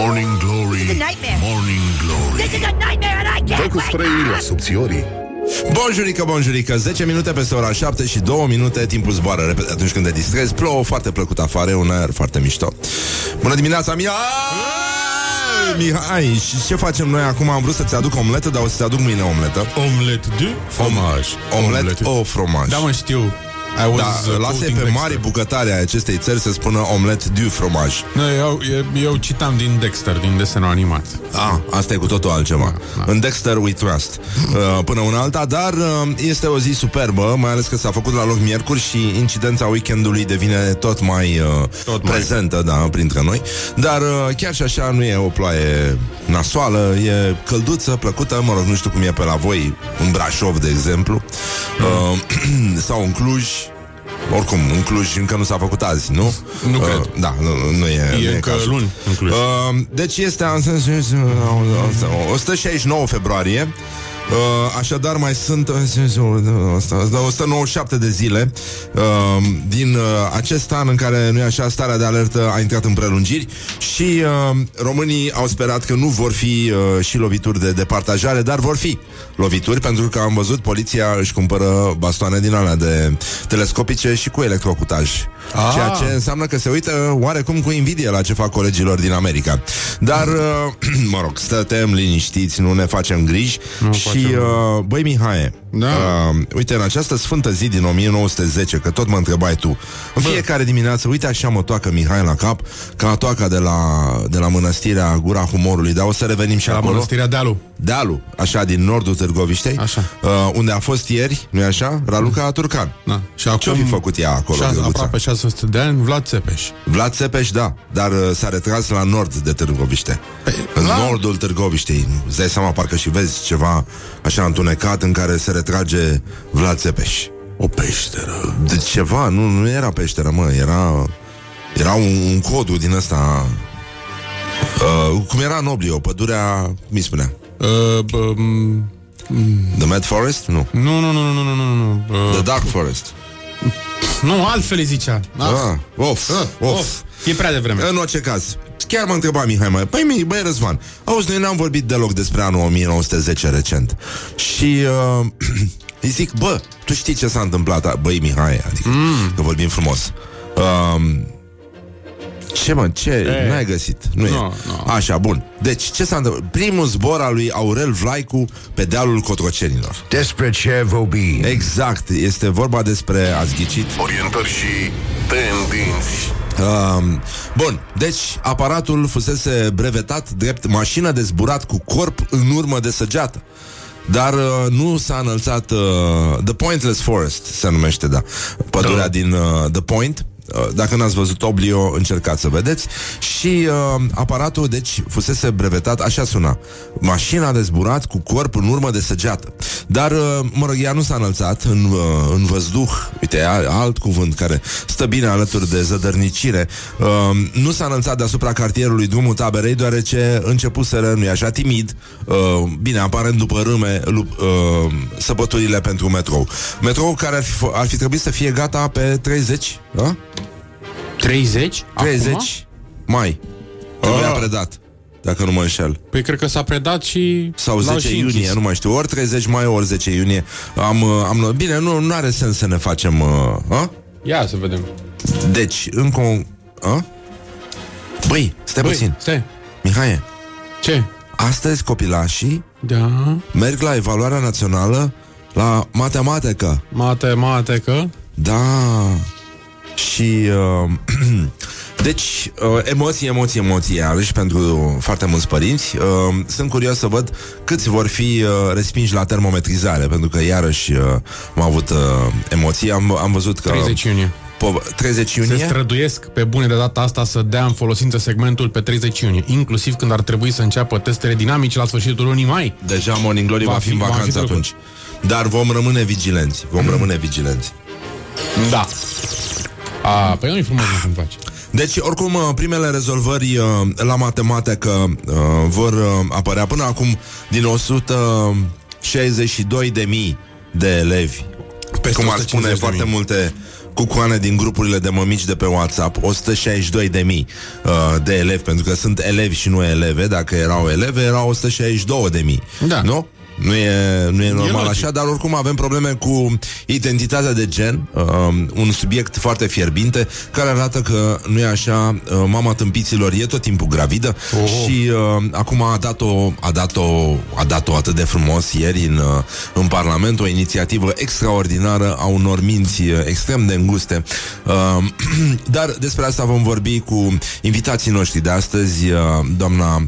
Morning Glory This is a nightmare. Morning Glory This is a nightmare and I Dă can't cu wake spray up! la subțiorii Bonjurică, bonjurică 10 minute peste ora 7 și 2 minute Timpul zboară repede atunci când te distrezi Plouă foarte plăcut afară, e un aer foarte mișto Bună dimineața, Mia! Mihai, și ce facem noi acum? Am vrut să-ți aduc omletă, dar o să-ți aduc mâine omletă Omlet de fromaj. Omlet o fromaj Da, mă, știu. I was, Da, uh, lase quoting pe Dexter. mari bucătare a acestei țări să spună omlet du fromaj Nu, eu, eu, eu citam din Dexter, din desenul animat. Ah, asta e cu totul altceva. În Dexter we trust. Uh, până una alta, dar uh, este o zi superbă, mai ales că s-a făcut la loc miercuri și incidența weekendului devine tot mai uh, Tot mai. prezentă, da, printre noi. Dar uh, chiar și așa nu e o ploaie nasoală, e călduță, plăcută, mă rog, nu știu cum e pe la voi, în Brașov, de exemplu, uh, sau în Cluj. Oricum, în Cluj încă nu s-a făcut azi, nu? Nu cred. Uh, da, nu, nu e, nu E încă cazul. luni în Cluj. Uh, deci este 169 februarie Uh, așadar mai sunt uh, 197 de zile uh, din uh, acest an în care nu e așa starea de alertă a intrat în prelungiri și uh, românii au sperat că nu vor fi uh, și lovituri de departajare, dar vor fi lovituri pentru că am văzut poliția își cumpără bastoane din alea de telescopice și cu electrocutaj. Ah. Ceea ce înseamnă că se uită oarecum cu invidie la ce fac colegilor din America. Dar, uh, mă rog, stătem liniștiți, nu ne facem griji Nu și, facem. uh, băi Mihai, Da. uh, uite, în această sfântă zi din 1910, că tot mă întrebai tu, în fiecare dimineață, uite așa mă toacă Mihai la cap, ca toaca de la, de la mănăstirea Gura Humorului, dar o să revenim și La acolo. Mănăstirea Dealu. Dealul, așa, din nordul Târgoviștei, Așa. uh, unde a fost ieri, nu-i așa, Raluca Turcan. Da. Și acum Ce-o fi făcut ea acolo, șase, Găluța? aproape 600 de ani, Vlad Țepeș. Vlad Țepeș, da, dar uh, s-a retras la nord de Târgoviște. În la- nordul Târgoviștei. Îți dai seama, parcă și vezi ceva așa întunecat în care se retrage Vlad Țepeș. O peșteră. De ceva, nu, nu era peșteră, mă, era... Era un, un codul din ăsta... Uh, cum era în Oblio, pădurea, mi spunea. Uh, bă, m- The Mad Forest? Nu. nu, nu, nu, nu, nu, nu, nu. Uh, The Dark Forest. nu, altfel îi zicea. Ah, of, Ah, of. of. E prea devreme. În orice caz, chiar m-a întrebat Mihai mai, păi mi, băi Răzvan, auzi, noi n-am vorbit deloc despre anul 1910 recent. Și uh, îi zic, bă, tu știi ce s-a întâmplat, băi Mihai, adică, mm. că vorbim frumos. Uh, ce mă, ce? E. N-ai găsit. Nu e. Nu, nu. Așa, bun. Deci, ce s-a întâmplat? Primul zbor al lui Aurel Vlaicu pe dealul Cotrocenilor. Despre ce vorbim Exact, este vorba despre, ați ghicit, Orientări și tendinți Um, bun, deci aparatul fusese brevetat drept mașină de zburat cu corp în urmă de săgeată. Dar uh, nu s-a înălțat uh, The Pointless Forest se numește, da. Pădurea Da. din uh, The Point. Uh, Dacă n-ați văzut Oblio, încercați să vedeți. Și uh, aparatul, deci, fusese brevetat, așa suna. Mașina de zburat cu corp în urmă de săgeată. Dar, uh, mă rog, ea nu s-a înălțat în, uh, în văzduh. Uite, a- alt cuvânt care stă bine alături de zădărnicire. Uh, nu s-a înălțat deasupra cartierului drumul taberei, deoarece începuseră, nu așa, timid, uh, bine, aparent după râme, lup, uh, săpăturile pentru metrou. Metrou care ar fi, f- ar fi trebuit să fie gata pe 30, da? 30? 30 Acum? mai. Trebuia Ah. predat, dacă nu mă înșel. Păi cred că s-a predat și... Sau l-au 10 și iunie, închis. nu mai știu. Ori 30 mai, ori 10 iunie. Am, uh, am bine, nu, nu are sens să ne facem... Uh, a? Ia să vedem. Deci, încă un... A? Băi, stai Băi, puțin. stai. Mihai, Ce? astăzi copilașii Da, merg la evaluarea națională la matematică. matematică. Da. Și uh, deci uh, emoții, emoții, emoții iarăși pentru foarte mulți părinți. Uh, sunt curios să văd câți vor fi uh, respinși la termometrizare, pentru că iarăși uh, am avut uh, emoții. Am, am văzut că 30 iunie. Po- 30 Se iunie. străduiesc pe bune de data asta să dea în folosință segmentul pe 30 iunie, inclusiv când ar trebui să înceapă testele dinamice la sfârșitul lunii mai. Deja Morning Glory va, Va fi în fi- va fi vacanță trecut. atunci. Dar vom rămâne vigilenți. Vom rămâne vigilenți. Da. A, păi nu-i frumos cum face. Deci, oricum, uh, primele rezolvări uh, la matematică uh, vor uh, apărea până acum din 162 de mii de elevi. Peste cum ar 150.000. spune foarte multe cucoane din grupurile de mămici de pe WhatsApp, 162 de mii uh, de elevi, pentru că sunt elevi și nu eleve, dacă erau eleve, erau 162 de mii. Da. Nu? Nu e, nu e normal logic. așa, dar oricum avem probleme cu identitatea de gen, uh, un subiect foarte fierbinte, care arată că nu e așa, uh, mama tâmpiților e tot timpul gravidă Oh. și uh, acum a dat-o, a dat-o, a dat-o atât de frumos ieri în, uh, în Parlament, o inițiativă extraordinară a unor minți uh, extrem de înguste. Uh, dar despre asta vom vorbi cu invitații noștri de astăzi, uh, doamna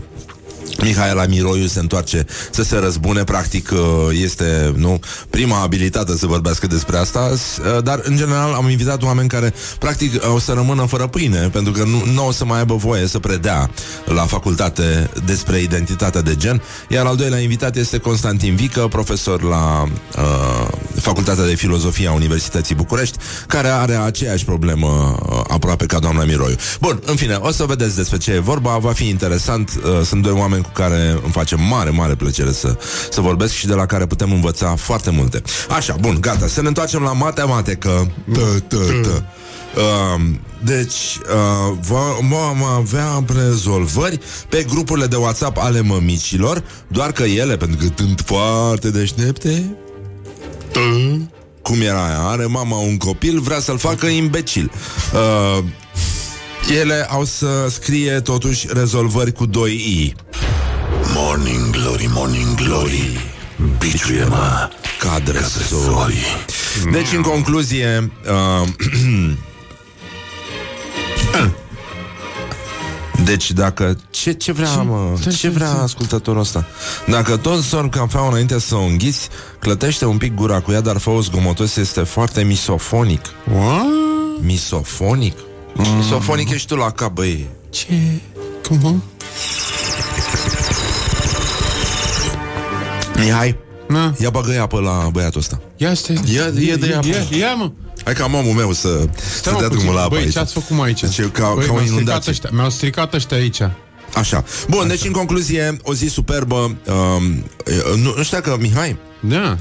Mihaela Miroiu se întoarce să se răzbune, practic uh, este nu prima abilitate să vorbească despre asta, s- uh, dar în general am invitat oameni care practic uh, o să rămână fără pâine, pentru că nu, nu o să mai aibă voie să predea la facultate despre identitatea de gen, iar al doilea invitat este Constantin Vică, profesor la uh, Facultatea de Filozofie a Universității București, care are aceeași problemă uh, aproape ca doamna Miroiu. Bun, în fine, o să vedeți despre ce e vorba, va fi interesant, uh, sunt doi oameni cu care îmi face mare, mare plăcere să, să vorbesc și de la care putem învăța foarte multe. Așa, bun, gata, să ne întoarcem la matematică. Tă, tă, tă. Uh, deci uh, vom vom avea rezolvări pe grupurile de WhatsApp ale mămicilor, doar că ele, pentru că sunt foarte deștepte, cum era aia, are mama un copil, vrea să-l facă imbecil. Uh, ele au să scrie totuși rezolvări cu 2 i. Morning Glory, Morning Glory Biciuie-mă Cadre sori. Sorry Deci, în concluzie, uh, Deci dacă... Ce, ce vrea, mă? Ce vrea ascultătorul ăsta? Dacă tot sorb cafea înainte să o înghiți, clătește un pic gura cu ea, dar fă zgomotos este foarte misofonic. What? Misofonic? Misofonic ești tu la cap, băi. Ce? Cum? Mihai, Na, ia bagă apă la băiatul ăsta. ia stai. Ia- ia de apă. Ia, ia, mă. Hai ca mamul meu să, să Stai, mă, dea puțin. drumul la apă Băi, aici. ce ați făcut mă aici? Deci e ca, Băi, ca o mi-au stricat inundație. ăștia, mi-au stricat ăștia aici. Așa. Bun, deci în concluzie, o zi superbă. Um, nu, nu știu dacă, Mihai, Da.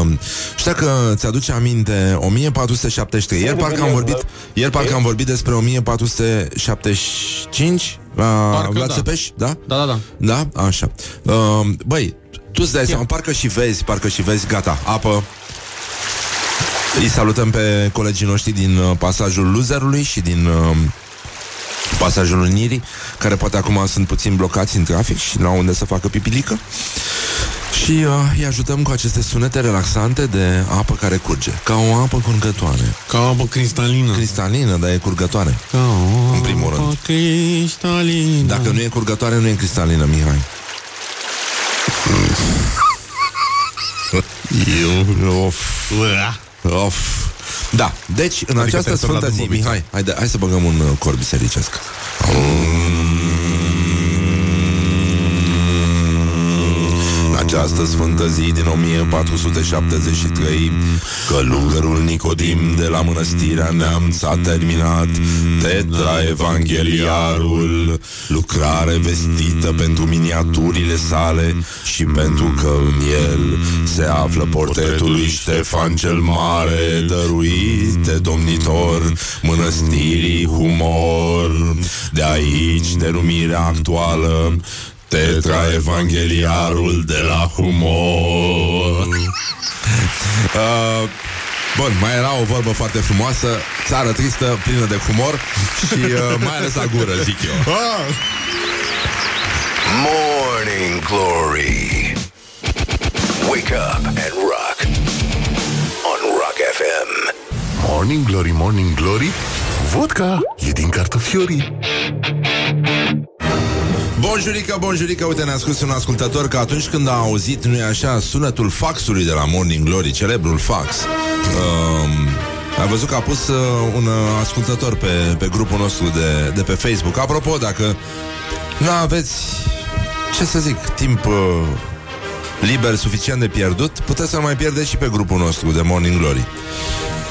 Um, știu că ți-aduce aminte 1473 Ieri parcă am vorbit Ieri parcă am vorbit despre 1475 La Parcă Vlad da. Țepeș, da? Da, da, da. Da? Așa um, Băi, tu îți dai seama, parcă și vezi Parcă și vezi, gata, apă Îi salutăm pe colegii noștri din uh, pasajul Luzerului și din uh, pasajul Unirii, care poate acum sunt puțin blocați în trafic și nu au unde să facă pipilică. Și uh, îi ajutăm cu aceste sunete relaxante de apă care curge. Ca o apă curgătoare. Ca o apă cristalină. Cristalină, dar e curgătoare. Ca o În primul rând. apă cristalină. Dacă nu e curgătoare, nu e cristalină, Mihai. Eu, of, of. Da, deci în Adică această te-ai sfântă tot zi, la Dâmbovița. Mihai, haide, hai să băgăm un uh, cor bisericesc. În această sfântă zi din 1473 Călugărul Nicodim de la mănăstirea Neamț a terminat Tetra Evangheliarul Lucrare vestită pentru miniaturile sale Și pentru că în el se află portretul lui Ștefan cel Mare Dăruit de domnitor mănăstirii Humor. De aici denumirea actuală Tetra Evangheliarul de la Humor. Uh, Bun, mai era o vorbă foarte frumoasă Țară tristă, plină de humor Și uh, mai ales la gură, zic eu. Morning Glory. Wake up and rock On Rock FM Morning Glory, Morning Glory. Vodka e din cartofiorii Bonjurică, bonjurică, uite ne-a spus un ascultător că atunci când a auzit, nu-i așa, sunetul faxului de la Morning Glory, celebrul fax um, a văzut că a pus uh, un uh, ascultător pe, pe grupul nostru de, de pe Facebook. Apropo, dacă nu aveți, ce să zic, timp uh, liber suficient de pierdut Puteți să mai pierdeți și pe grupul nostru de Morning Glory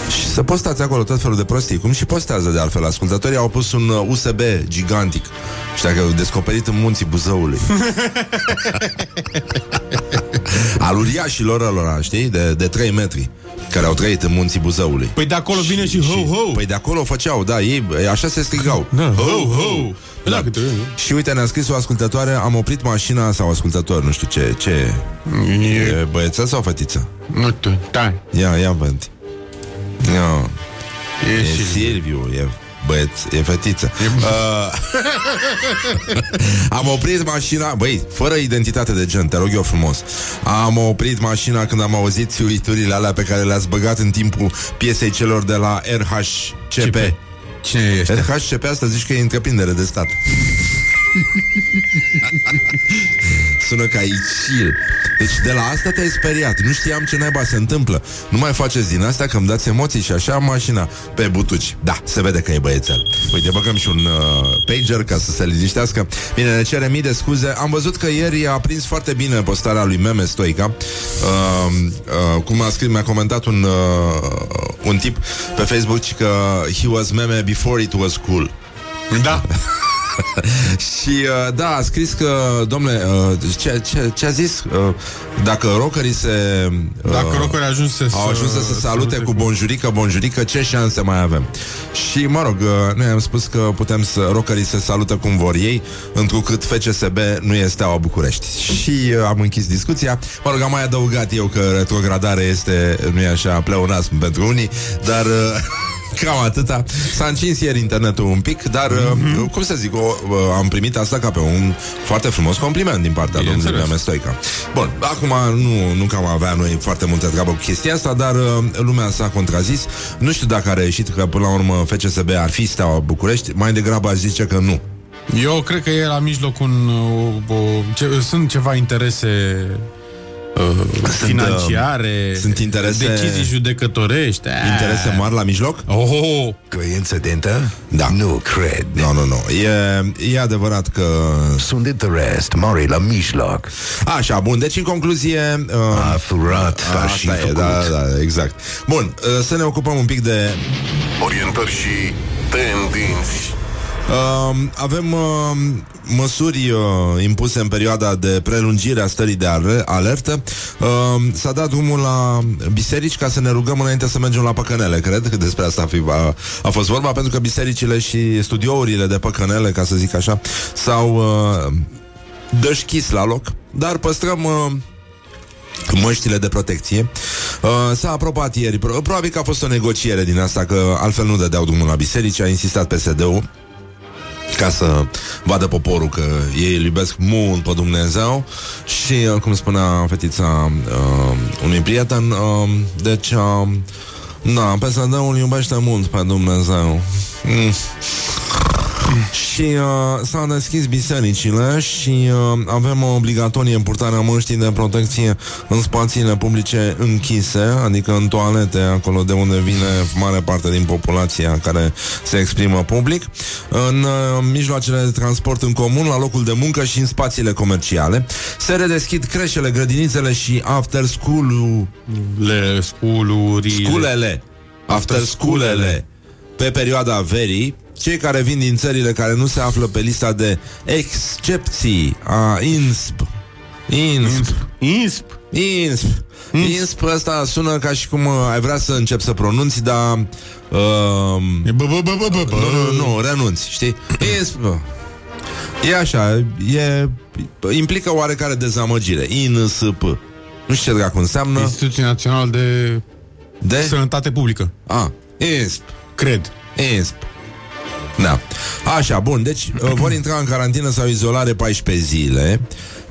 și să postați acolo tot felul de prostii Cum și postează de altfel Ascultătorii au pus un uh, USB gigantic Și dacă au descoperit în munții Buzăului Al uriașilor ălora, știi? De, de 3 metri care au trăit în munții Buzăului. Păi de acolo vine și ho-ho. Păi de acolo făceau, da, ei așa se strigau. Da, ho-ho. Da. Da, câte, Și uite, ne-a scris o ascultătoare, am oprit mașina sau ascultător, nu știu ce, ce E, e băieță sau fetiță? nu știu, da. Ia, ia văd. Ia, E, e și... Silviu, e băieț, e fetiță. Uh, am oprit mașina, băi, fără identitate de gen, te rog eu frumos. Am oprit mașina când am auzit țiuiturile alea pe care le-ați băgat în timpul piesei celor de la RHCP. Cine ești? RHCP asta zici că e întreprindere de stat. Sună ca Icil. Deci de la asta te-ai speriat. Nu știam ce naiba se întâmplă. Nu mai faceți din asta că îmi dați emoții și așa am mașina pe butuci. Da, se vede că e băiețel. Uite, băgăm și un uh, pager ca să se liniștească. Bine, ne cere mii de scuze. Am văzut că ieri a prins foarte bine postarea lui Meme Stoica. Uh, uh, cum a scris, mi-a comentat un, uh, un tip pe Facebook că he was meme before it was cool. Da. Și uh, da, a scris că, domnule, uh, ce, ce, ce a zis? Uh, dacă rockerii se... Uh, Dacă rockerii ajunse să... au ajuns să se salute cu bonjurică, bonjurică, ce șanse mai avem? Și, mă rog, uh, noi am spus că putem să... Rockerii se salută cum vor ei, întrucât FCSB nu este Steaua București. Și uh, am închis discuția. Mă rog, am mai adăugat eu că retrogradare este, nu e așa, pleonasm pentru unii, dar... Uh, Cam atâta. S-a încins ieri internetul un pic, dar, mm-hmm. uh, cum să zic, o, uh, am primit asta ca pe un foarte frumos compliment din partea domnului Bineînțeles. Meme Stoica. Bun, acum nu, nu că am avea noi foarte multă treabă cu chestia asta, dar uh, lumea s-a contrazis. Nu știu dacă a reieșit că până la urmă FCSB ar fi Steaua București, mai degrabă aș zice că nu. Eu cred că e la mijloc un... O, o, ce, sunt ceva interese uh, financiare, sunt interese- decizii judecătorești. Ah. Interese mari la mijloc? Oh, Coincidentă? Da. Nu cred. Nu, nu, nu. E, e adevărat că... Sunt interest mare la mijloc. Așa, bun, deci în concluzie... Uh, A furat, a și Asta e, făcut. da, da, exact. Bun, uh, să ne ocupăm un pic de Orientări și tendinți. Uh, avem uh, măsuri uh, impuse în perioada de prelungire a stării de ale- alertă. Uh, s-a dat drumul la biserici ca să ne rugăm înainte să mergem la păcănele. Cred că despre asta a, fi, a, a fost vorba, pentru că bisericile și studiourile de păcănele, ca să zic așa, s-au uh, dășchis la loc, dar păstrăm... Uh, măștile de protecție. Uh, s-a aprobat ieri. Pro- Probabil că a fost o negociere din asta, că altfel nu dădeau drumul la biserici. A insistat PSD-ul ca să vadă poporul că ei îl iubesc mult pe Dumnezeu și, uh, cum spunea fetița uh, unui prieten, uh, deci, uh, da, PSD-ul iubește mult pe Dumnezeu. Mm. Și uh, s-au deschis bisericile și uh, avem o obligatorie purtarea măștii de protecție în spațiile publice închise, adică în toalete, acolo de unde vine mare parte din populația care se exprimă public, în uh, mijloacele de transport în comun, la locul de muncă și în spațiile comerciale. Se redeschid creșele, grădinițele și after school le sculurile. Sculele After sculele Pe perioada verii Cei care vin din țările care nu se află pe lista de excepții a INSP INSP Insp. INSP INSP ăsta sună ca și cum uh, ai vrea să încep să pronunți, dar uh, E bă, bă, bă, bă, bă, bă. nu, nu, nu, renunți, știi? INSP E așa, e, implică oarecare dezamăgire INSP Nu știu ce dracu înseamnă Institutul Național de De? Sănătate Publică. A, INSP Cred. INSP Da. Așa, bun, deci uh, vor intra în carantină sau izolare 14 zile.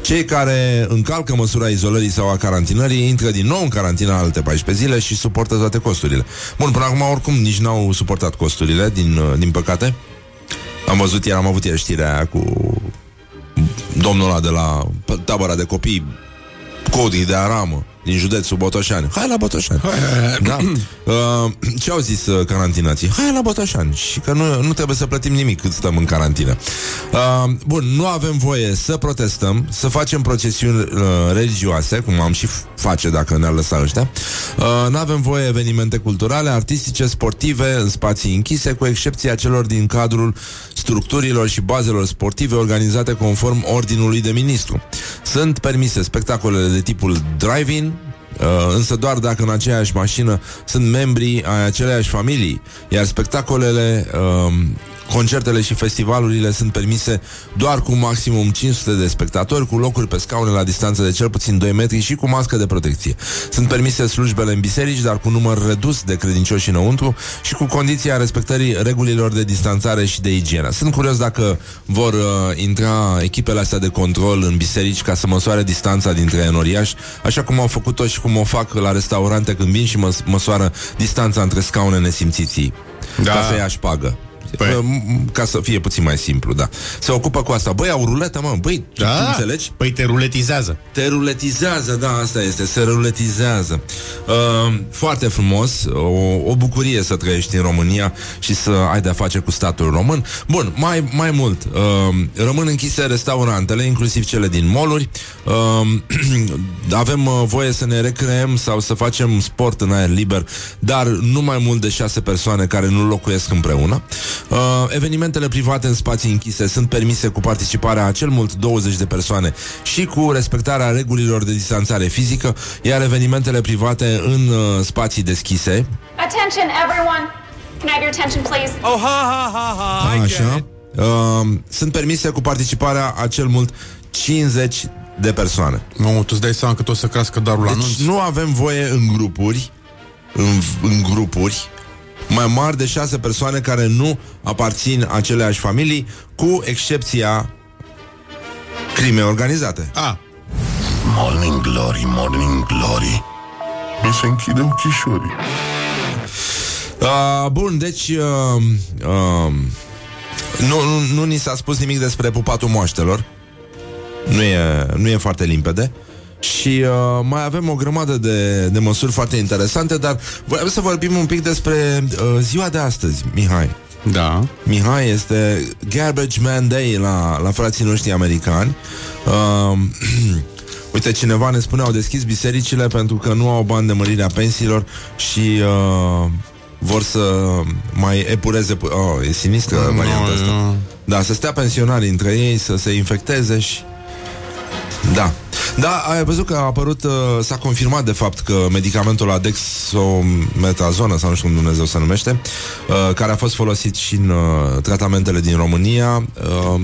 Cei care încalcă măsura izolării sau a carantinării intră din nou în carantină alte 14 zile și suportă toate costurile. Bun, până acum oricum nici n-au suportat costurile, din, uh, din păcate. Am văzut ieri, am avut ieri știrea aia cu domnul ăla de la tabăra de copii Codi de Aramă din județul Botoșani. Hai la Botoșani. Da. Uh, ce au zis uh, carantinații? Hai la Botoșani. Și că nu, nu trebuie să plătim nimic cât stăm în carantină. Uh, bun, nu avem voie să protestăm, să facem procesiuni uh, religioase, cum am și f- face dacă ne-ar lăsa ăștia. Uh, nu avem voie evenimente culturale, artistice, sportive, în spații închise, cu excepția celor din cadrul structurilor și bazelor sportive organizate conform ordinului de ministru. Sunt permise spectacolele de tipul drive-in, uh, însă doar dacă în aceeași mașină sunt membrii ai aceleiași familii, iar spectacolele uh, Concertele și festivalurile sunt permise doar cu maximum 500 de spectatori, cu locuri pe scaune la distanță de cel puțin 2 metri și cu mască de protecție. Sunt permise slujbele în biserici, dar cu număr redus de credincioși înăuntru și cu condiția respectării regulilor de distanțare și de igienă. Sunt curios dacă vor uh, intra echipele astea de control în biserici ca să măsoare distanța dintre enoriași, așa cum au făcut-o și cum o fac la restaurante când vin și măs- măsoară distanța între scaune nesimțiții. Da. Ca să ia șpagă. Păi. Ca să fie puțin mai simplu, da. Se ocupă cu asta. Băi, au ruletă, mă, băi, Da. tu înțelegi? Păi te ruletizează. Te ruletizează, da, asta este, se ruletizează. Uh, foarte frumos, o, o bucurie să trăiești în România și să ai de-a face cu statul român. Bun, mai, mai mult, uh, rămân închise restaurantele, inclusiv cele din moluri. Uh, avem uh, voie să ne recreăm sau să facem sport în aer liber, dar nu mai mult de șase persoane care nu locuiesc împreună. Uh, evenimentele private în spații închise sunt permise cu participarea a cel mult 20 de persoane și cu respectarea regulilor de distanțare fizică, iar evenimentele private în uh, spații deschise, Attention, everyone. Can I have your attention, please? Oh, ha, ha, ha, ha. I get așa, it. uh, sunt permise cu participarea a cel mult 50 de persoane. Nu, tu îți dai seama că tot o să crească darul la Deci anunț? nu avem voie în grupuri, în, în grupuri, mai mari de șase persoane care nu aparțin aceleași familii, cu excepția crime organizate. A, Morning Glory, Morning Glory Mi se închide ochișorii Uh, bun, deci uh, uh, nu, nu, nu ni s-a spus nimic despre pupatul moaștelor. Nu e, nu e foarte limpede. Și uh, mai avem o grămadă de, de măsuri foarte interesante, dar voiam să vorbim un pic despre uh, ziua de astăzi, Mihai. da. Mihai, este Garbage Man Day la, la frații noștri americani. Uh, uite, cineva ne spune au deschis bisericile pentru că nu au bani de mărirea pensiilor și uh, vor să mai epureze... pu- Oh, e sinistră Nu, varianta asta. nu. Da, să stea pensionarii între ei, să se infecteze și... Da. Da, ai văzut că a apărut, uh, s-a confirmat de fapt că medicamentul Adexometazonă, sau nu știu cum Dumnezeu se numește, uh, care a fost folosit și în uh, tratamentele din România, uh,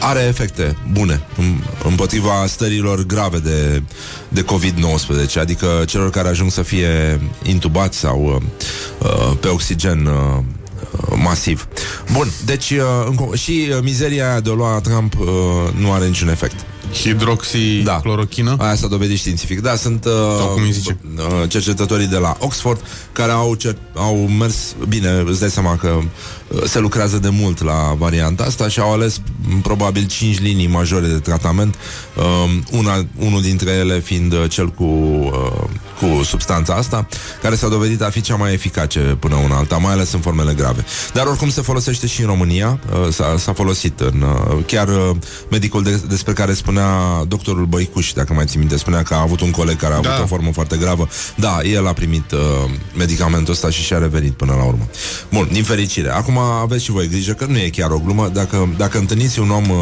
are efecte bune în- împotriva stărilor grave de, de COVID-19, adică celor care ajung să fie intubați sau uh, uh, pe oxigen uh, uh, masiv. Bun, deci uh, înco- și uh, mizeria aia de o lua Trump uh, nu are niciun efect. Hidroxiclorochină? Aia s-a dovedit științific. Da, sunt uh, Sau cum îi zice. uh, cercetătorii de la Oxford care au, cer- au mers bine, îți dai seama că uh, se lucrează de mult la varianta asta și au ales m, probabil 5 linii majore de tratament, uh, una, unul dintre ele fiind uh, cel cu, uh, cu substanța asta, care s-a dovedit a fi cea mai eficace până una alta, mai ales în formele grave. Dar oricum se folosește și în România, uh, s-a, s-a folosit în, uh, chiar uh, medicul de, despre care spunea doctorul Băicuș, dacă mai ții minte, spunea că a avut un coleg care a Da. avut o formă foarte gravă. Da, el a primit uh, medicamentul ăsta și și-a revenit până la urmă. Bun, din fericire. Acum aveți și voi grijă că nu e chiar o glumă. Dacă, dacă întâlniți un om uh,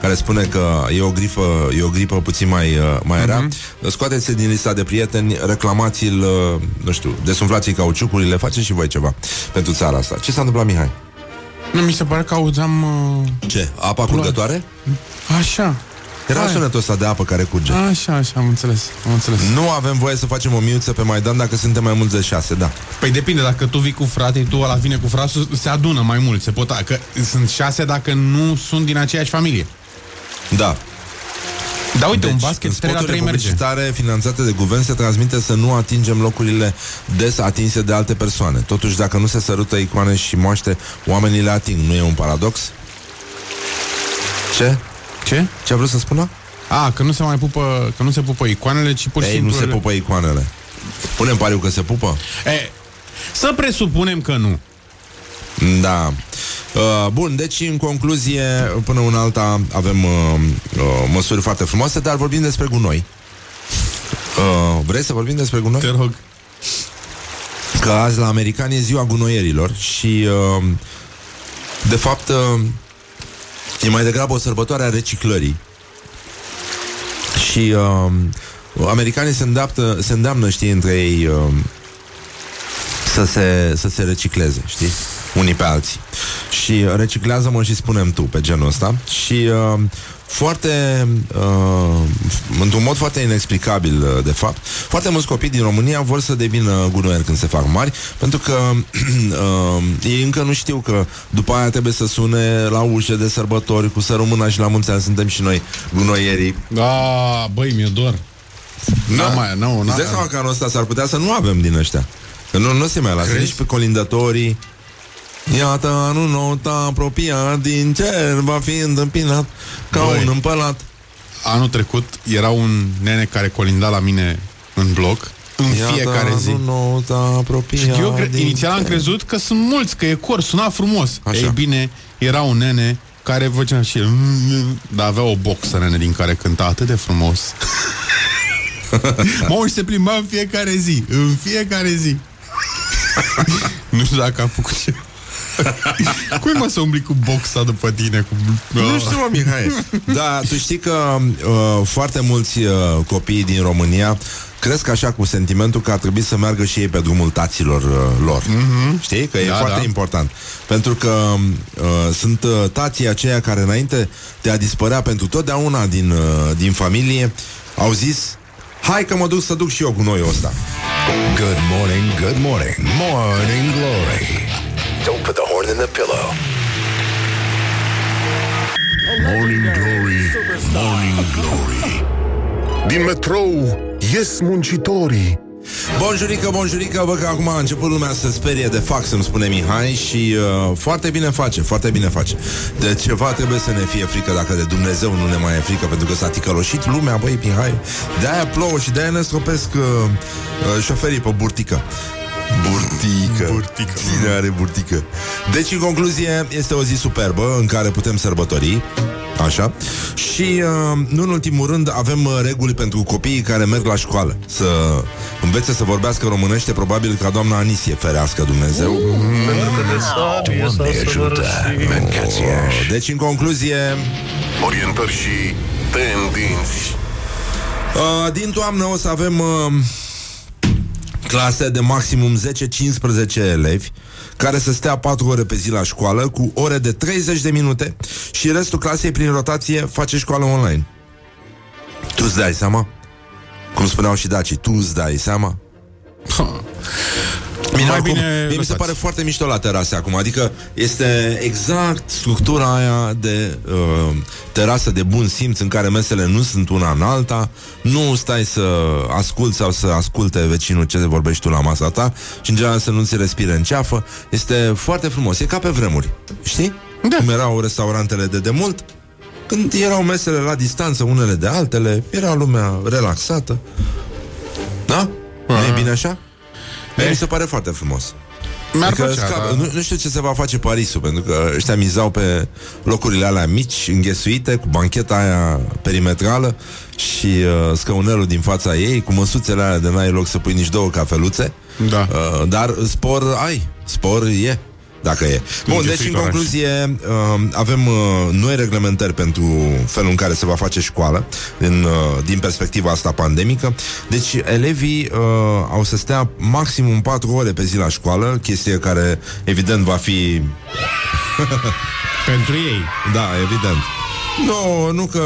care spune că e o gripă, e o gripă puțin mai, uh, mai rea, scoateți din lista de prieteni, reclamați-l, uh, nu știu, desumflați cauciucului, le faceți și voi ceva pentru țara asta. Ce s-a întâmplat, Mihai? Nu, mi se pare că auzeam... Uh... Ce? Apa curgătoare? Așa. Era Hai. sunetul ăsta de apă care curge. Așa, așa, am înțeles, am înțeles. Nu avem voie să facem o miuță pe Maidan dacă suntem mai mulți de șase, da. Păi depinde, dacă tu vii cu frate, tu ăla vine cu frasul, se adună mai mult, se pot, că sunt șase dacă nu sunt din aceeași familie. Da. Da, uite, Deci, un basket în 3 la 3 spoturile merge. publicitare finanțate de guvern se transmite să nu atingem locurile des atinse de alte persoane. Totuși, dacă nu se sărută icoane și moaște, oamenii le ating. Nu e un paradox? Ce? Ce? Ce a vrut să spună? A, că nu se mai pupă, că nu se pupă icoanele, ci pur și Ei, simplu... nu se ele- pupă icoanele. Punem pariu că se pupă? E, să presupunem că nu. Da. Uh, bun, deci în concluzie, până una alta avem uh, uh, măsuri foarte frumoase, dar vorbim despre gunoi. Uh, vrei să vorbim despre gunoi? Te rog. că azi la americani e ziua gunoierilor și uh, de fapt uh, e mai degrabă o sărbătoare a reciclării. Și uh, americanii se, îndeaptă, se îndeamnă, știi, între ei uh, să, se, să se recicleze, știi? Unii pe alții. Și reciclează-mă și spunem tu pe genul ăsta. Și uh, foarte, uh, într-un mod foarte inexplicabil, uh, de fapt, foarte mulți copii din România vor să devină gunoieri când se fac mari, pentru că uh, ei încă nu știu că după aia trebuie să sune la ușă de sărbători cu sărămâna și la mulți ani suntem și noi gunoierii. Da, băi, mi-e dor. Da, mai- nu, Îți n-a- dai seama că anul ăsta s-ar putea să nu avem din ăștia. Că nu, nu se mai lasă Crezi? nici pe colindătorii. Iată, anul nou ta apropiat din cer va fi întâmpinat ca Băi. un împălat. Anul trecut era un nene care colinda la mine în bloc în Iată, fiecare zi. anul nou ta apropiat Și eu cre- din inițial am cer. crezut că sunt mulți, că e cor, suna frumos. Așa. Ei bine, era un nene care făcea și el, dar avea o boxă nene din care cânta atât de frumos. mă și se plimba în fiecare zi, în fiecare zi. nu știu dacă a făcut ce. Cum e mă să umbli cu boxa după tine? Cu... Nu știu, mă, Mihai. Da, tu știi că uh, foarte mulți uh, copii din România cresc așa cu sentimentul că ar trebui să meargă și ei pe drumul taților uh, lor. Mm-hmm. Știi? Că e Da, foarte da. important. Pentru că uh, sunt uh, tații aceia care înainte de a dispărea pentru totdeauna din, uh, din familie au zis Hai că mă duc să duc și eu cu noi ăsta. Good morning, good morning, morning glory. Don't put the horn in the pillow. Morning Glory, Morning Glory. Din metrou ies muncitorii. Bonjurică, bonjurică, văd că acum a început lumea să sperie de fax, îmi spune Mihai Și uh, foarte bine face, foarte bine face. De ceva trebuie să ne fie frică Dacă de Dumnezeu nu ne mai e frică Pentru că s-a ticăloșit lumea, băi, Mihai. De-aia plouă și de-aia ne stropesc uh, uh, șoferii pe burtică Burtică. burtică. Cine are burtică? Deci, în concluzie, este o zi superbă în care putem sărbători. Așa. Și, uh, nu în ultimul rând, avem uh, reguli pentru copiii care merg la școală. Să învețe să vorbească românește, probabil ca doamna Anisie, ferească Dumnezeu. Doamne ajută, mâncați-aș. Uh, Deci, în concluzie, Orientări și tendinți Uh, din toamnă o să avem uh, clase de maximum 10-15 elevi care să stea 4 ore pe zi la școală cu ore de 30 de minute și restul clasei prin rotație face școală online. Tu îți dai seama? Cum spuneau și dacii, tu îți dai seama? Bine, Mai acum, bine mie mi se lăsați. pare foarte mișto la terase acum Adică este exact structura aia de uh, terasă de bun simț În care mesele nu sunt una în alta Nu stai să asculți sau să asculte vecinul ce vorbești tu la masa ta Și în general să nu ți respire în ceafă Este foarte frumos, e ca pe vremuri Știi? Da. Cum erau restaurantele de demult Când erau mesele la distanță unele de altele Era lumea relaxată Da? Nu e bine așa? Mie mi se pare foarte frumos Mi-ar Adică plăcea, scap, da. nu, nu știu ce se va face Parisul Pentru că ăștia mizau pe locurile alea mici Înghesuite Cu bancheta aia perimetrală Și uh, scăunelul din fața ei Cu măsuțele alea de n-ai loc să pui nici două cafeluțe Da. uh, Dar spor ai Spor e dacă e. Bun, deci în Înghesuitoare. concluzie uh, avem uh, noi reglementări pentru felul în care se va face școală din, uh, din perspectiva asta pandemică. Deci elevii uh, au să stea maximum 4 ore pe zi la școală, chestie care evident va fi Pentru ei. da, evident. Nu, nu că,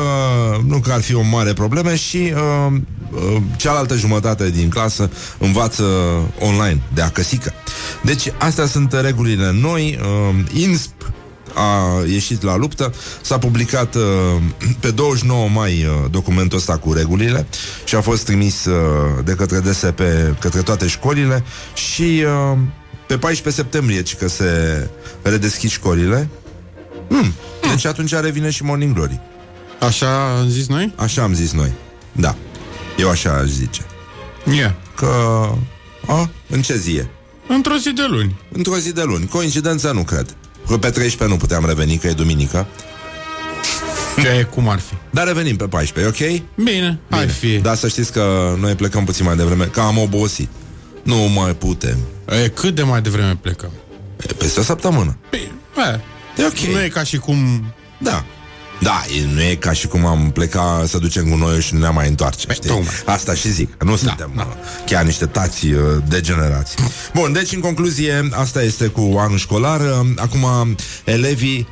nu că ar fi o mare problemă și uh, uh, cealaltă jumătate din clasă învață online, de acăsică. Deci, astea sunt regulile noi. Uh, INSP a ieșit la luptă. S-a publicat uh, pe 29 mai uh, documentul ăsta cu regulile și a fost trimis uh, de către DSP către toate școlile și uh, pe 14 septembrie, ci că se redeschid școlile. Hmm. Deci atunci revine și Morning Glory. Așa am zis noi? Așa am zis noi. Da. Eu așa aș zice. Yeah. Că... A? În ce zi e? Într-o zi de luni. Într-o zi de luni. Coincidență nu cred. Că pe 13 nu puteam reveni, că e duminică. Ce, cum ar fi? Dar revenim pe 14, ok? Bine, hai Bine. fi. Dar să știți că noi plecăm puțin mai devreme, că am obosit. Nu mai putem. E, cât de mai devreme plecăm? E peste o săptămână. Bine, e, E ok. nu e ca și cum... Da. Da, e, nu e ca și cum am pleca să ducem cu noi și nu ne-am mai întoarce, știi? tocmai. Asta și zic, nu suntem da. chiar niște tați uh, degenerați. Bun, deci în concluzie, asta este cu anul școlar. Uh, Acum, elevii...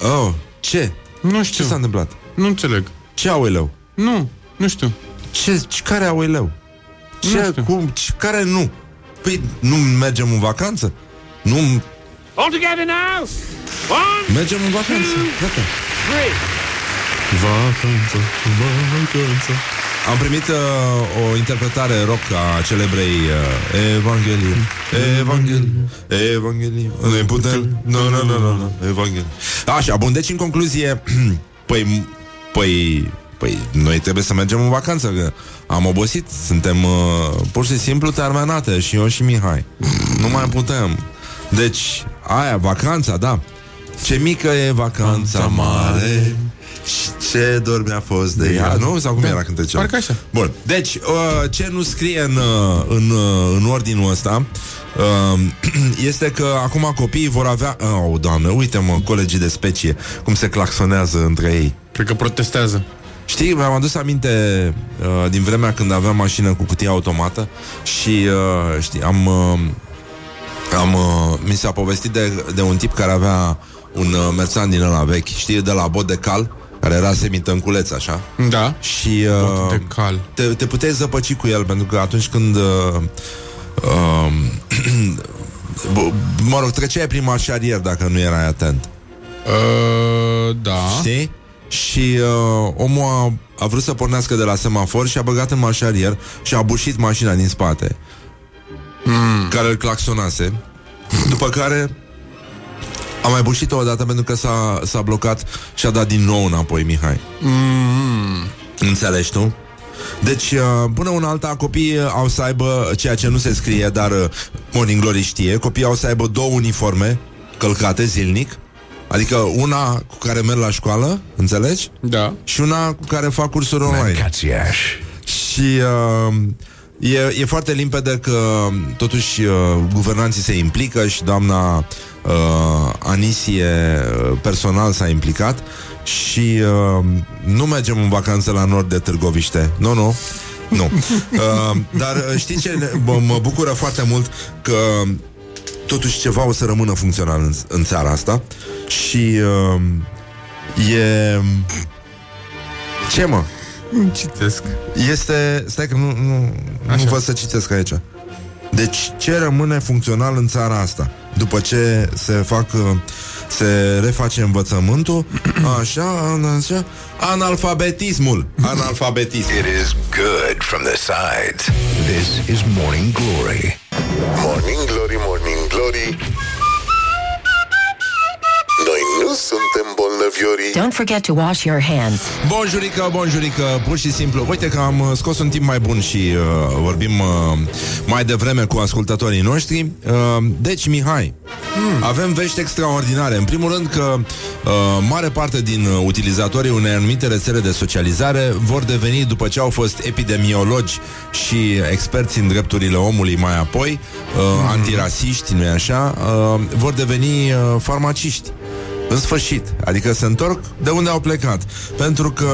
Oh, ce? Nu Ce știu. s-a întâmplat? Nu înțeleg. Ce au eleu? Nu, nu știu. Ce, ce care au eleu? Ce, Nu știu. cum, ce, care nu? Păi nu mergem în vacanță? Nu All together now. One, mergem în vacanță. Gata. three. Vacanță, vacanță. Am primit uh, o interpretare rock a celebrei uh, Evanghelie. Evanghelie. Evanghelie. Ne putem. Nu, nu, nu, nu, nu. Evanghelie. Așa, bun, deci în concluzie, păi, păi, păi, noi trebuie să mergem în vacanță, că am obosit, suntem uh, pur și simplu terminate, și eu și Mihai. Nu mai putem. Deci, aia, vacanța, da. Ce mică e vacanța mare și ce dor mi-a fost de ea. Nu? Sau cum era cântecel? Parcă așa. Bun, deci, uh, ce nu scrie în, uh, în, uh, în ordinul ăsta uh, este că acum copiii vor avea... Oh, doamne, uite-mă, colegii de specie, cum se claxonează între ei. Cred că protestează. Știi, mi-am adus aminte uh, din vremea când aveam mașină cu cutie automată și, uh, știi, am... Uh, am uh, mi s-a povestit de, de un tip care avea un uh, merțan din ăla vechi, știi, de la bot de cal, care era semitănculeț, așa. Da. Și Bot uh, de cal. te, te puteai zăpăci cu el Pentru că atunci când uh, uh, b- Mă rog, treceai prin marșarier Dacă nu erai atent Uh, da. Știi? Și uh, omul a, a vrut să pornească de la semafor Și a băgat în marșarier Și a bușit mașina din spate mm. Care îl claxonase După care a mai bușit-o odată pentru că s-a, s-a blocat și a dat din nou înapoi Mihai. Mm. Înțelegi tu? Deci, uh, până una alta, copiii au să aibă ceea ce nu se scrie, dar uh, Morning Glory știe, copiii au să aibă două uniforme călcate zilnic, adică una cu care merg la școală, înțelegi? Da. Și una cu care fac cursuri online. Mancațiaș. Și uh, e, e foarte limpede că totuși uh, guvernanții se implică și doamna uh, Anisie uh, personal s-a implicat și uh, nu mergem în vacanță la nord de Târgoviște. Nu, nu. Nu. Uh, dar uh, știi ce ne- mă, mă bucură foarte mult că totuși ceva o să rămână funcțional în, în țara asta și uh, e... Ce mă? Citesc. Este... Stai că nu, nu, nu văd să citesc aici. Deci ce rămâne funcțional în țara asta? După ce se fac... uh, Se reface învățământul Așa, așa Analfabetismul Analfabetism It is good from the sides. This is Morning Glory. Morning Glory, Morning Glory suntem bolnăviorii Don't forget to wash your hands. Bonjurică, bonjurică, pur și simplu. Uite că am uh, scos un timp mai bun și uh, vorbim uh, mai devreme cu ascultătorii noștri. Uh, Deci, Mihai, avem vești extraordinare. În primul rând că uh, mare parte din uh, utilizatorii unei anumite rețele de socializare Vor deveni, după ce au fost epidemiologi și experți în drepturile omului mai apoi uh, Antirasiști, nu-i așa? Uh, vor deveni uh, farmaciști în sfârșit, adică se întorc de unde au plecat. Pentru că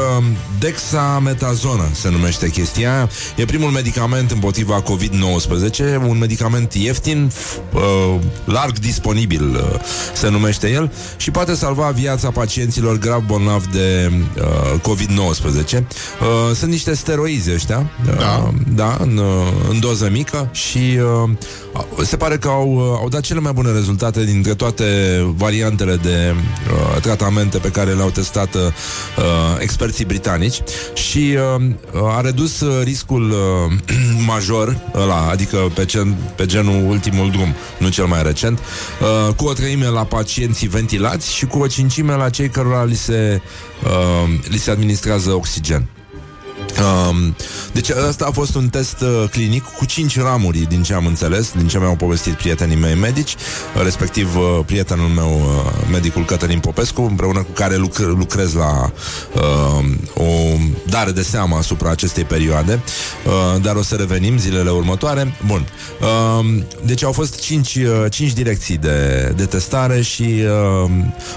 dexametazonă se numește chestia aia. E primul medicament împotriva COVID-19 Un medicament ieftin, f- uh, larg disponibil uh, se numește el Și poate salva viața pacienților grav bolnavi de uh, COVID-19 uh, Sunt niște steroizi ăștia Da. da, în, uh, în doză mică și uh, se pare că au, uh, au dat cele mai bune rezultate dintre toate variantele de uh, tratamente pe care le-au testat uh, experții britanici și uh, a redus uh, riscul uh, major, ăla, adică pe, gen, pe genul ultimul drum, nu cel mai recent, uh, cu o treime la pacienții ventilați și cu o cincime la cei cărora li se, uh, li se administrează oxigen. Um, deci ăsta a fost un test uh, clinic cu cinci ramuri, din ce am înțeles, din ce mi-au povestit prietenii mei medici, uh, respectiv uh, prietenul meu, uh, medicul Cătălin Popescu, împreună cu care lucr- lucrez la uh, o dare de seamă asupra acestei perioade, uh, dar o să revenim zilele următoare. Bun. Uh, deci au fost 5, uh, 5 direcții de, de testare și uh,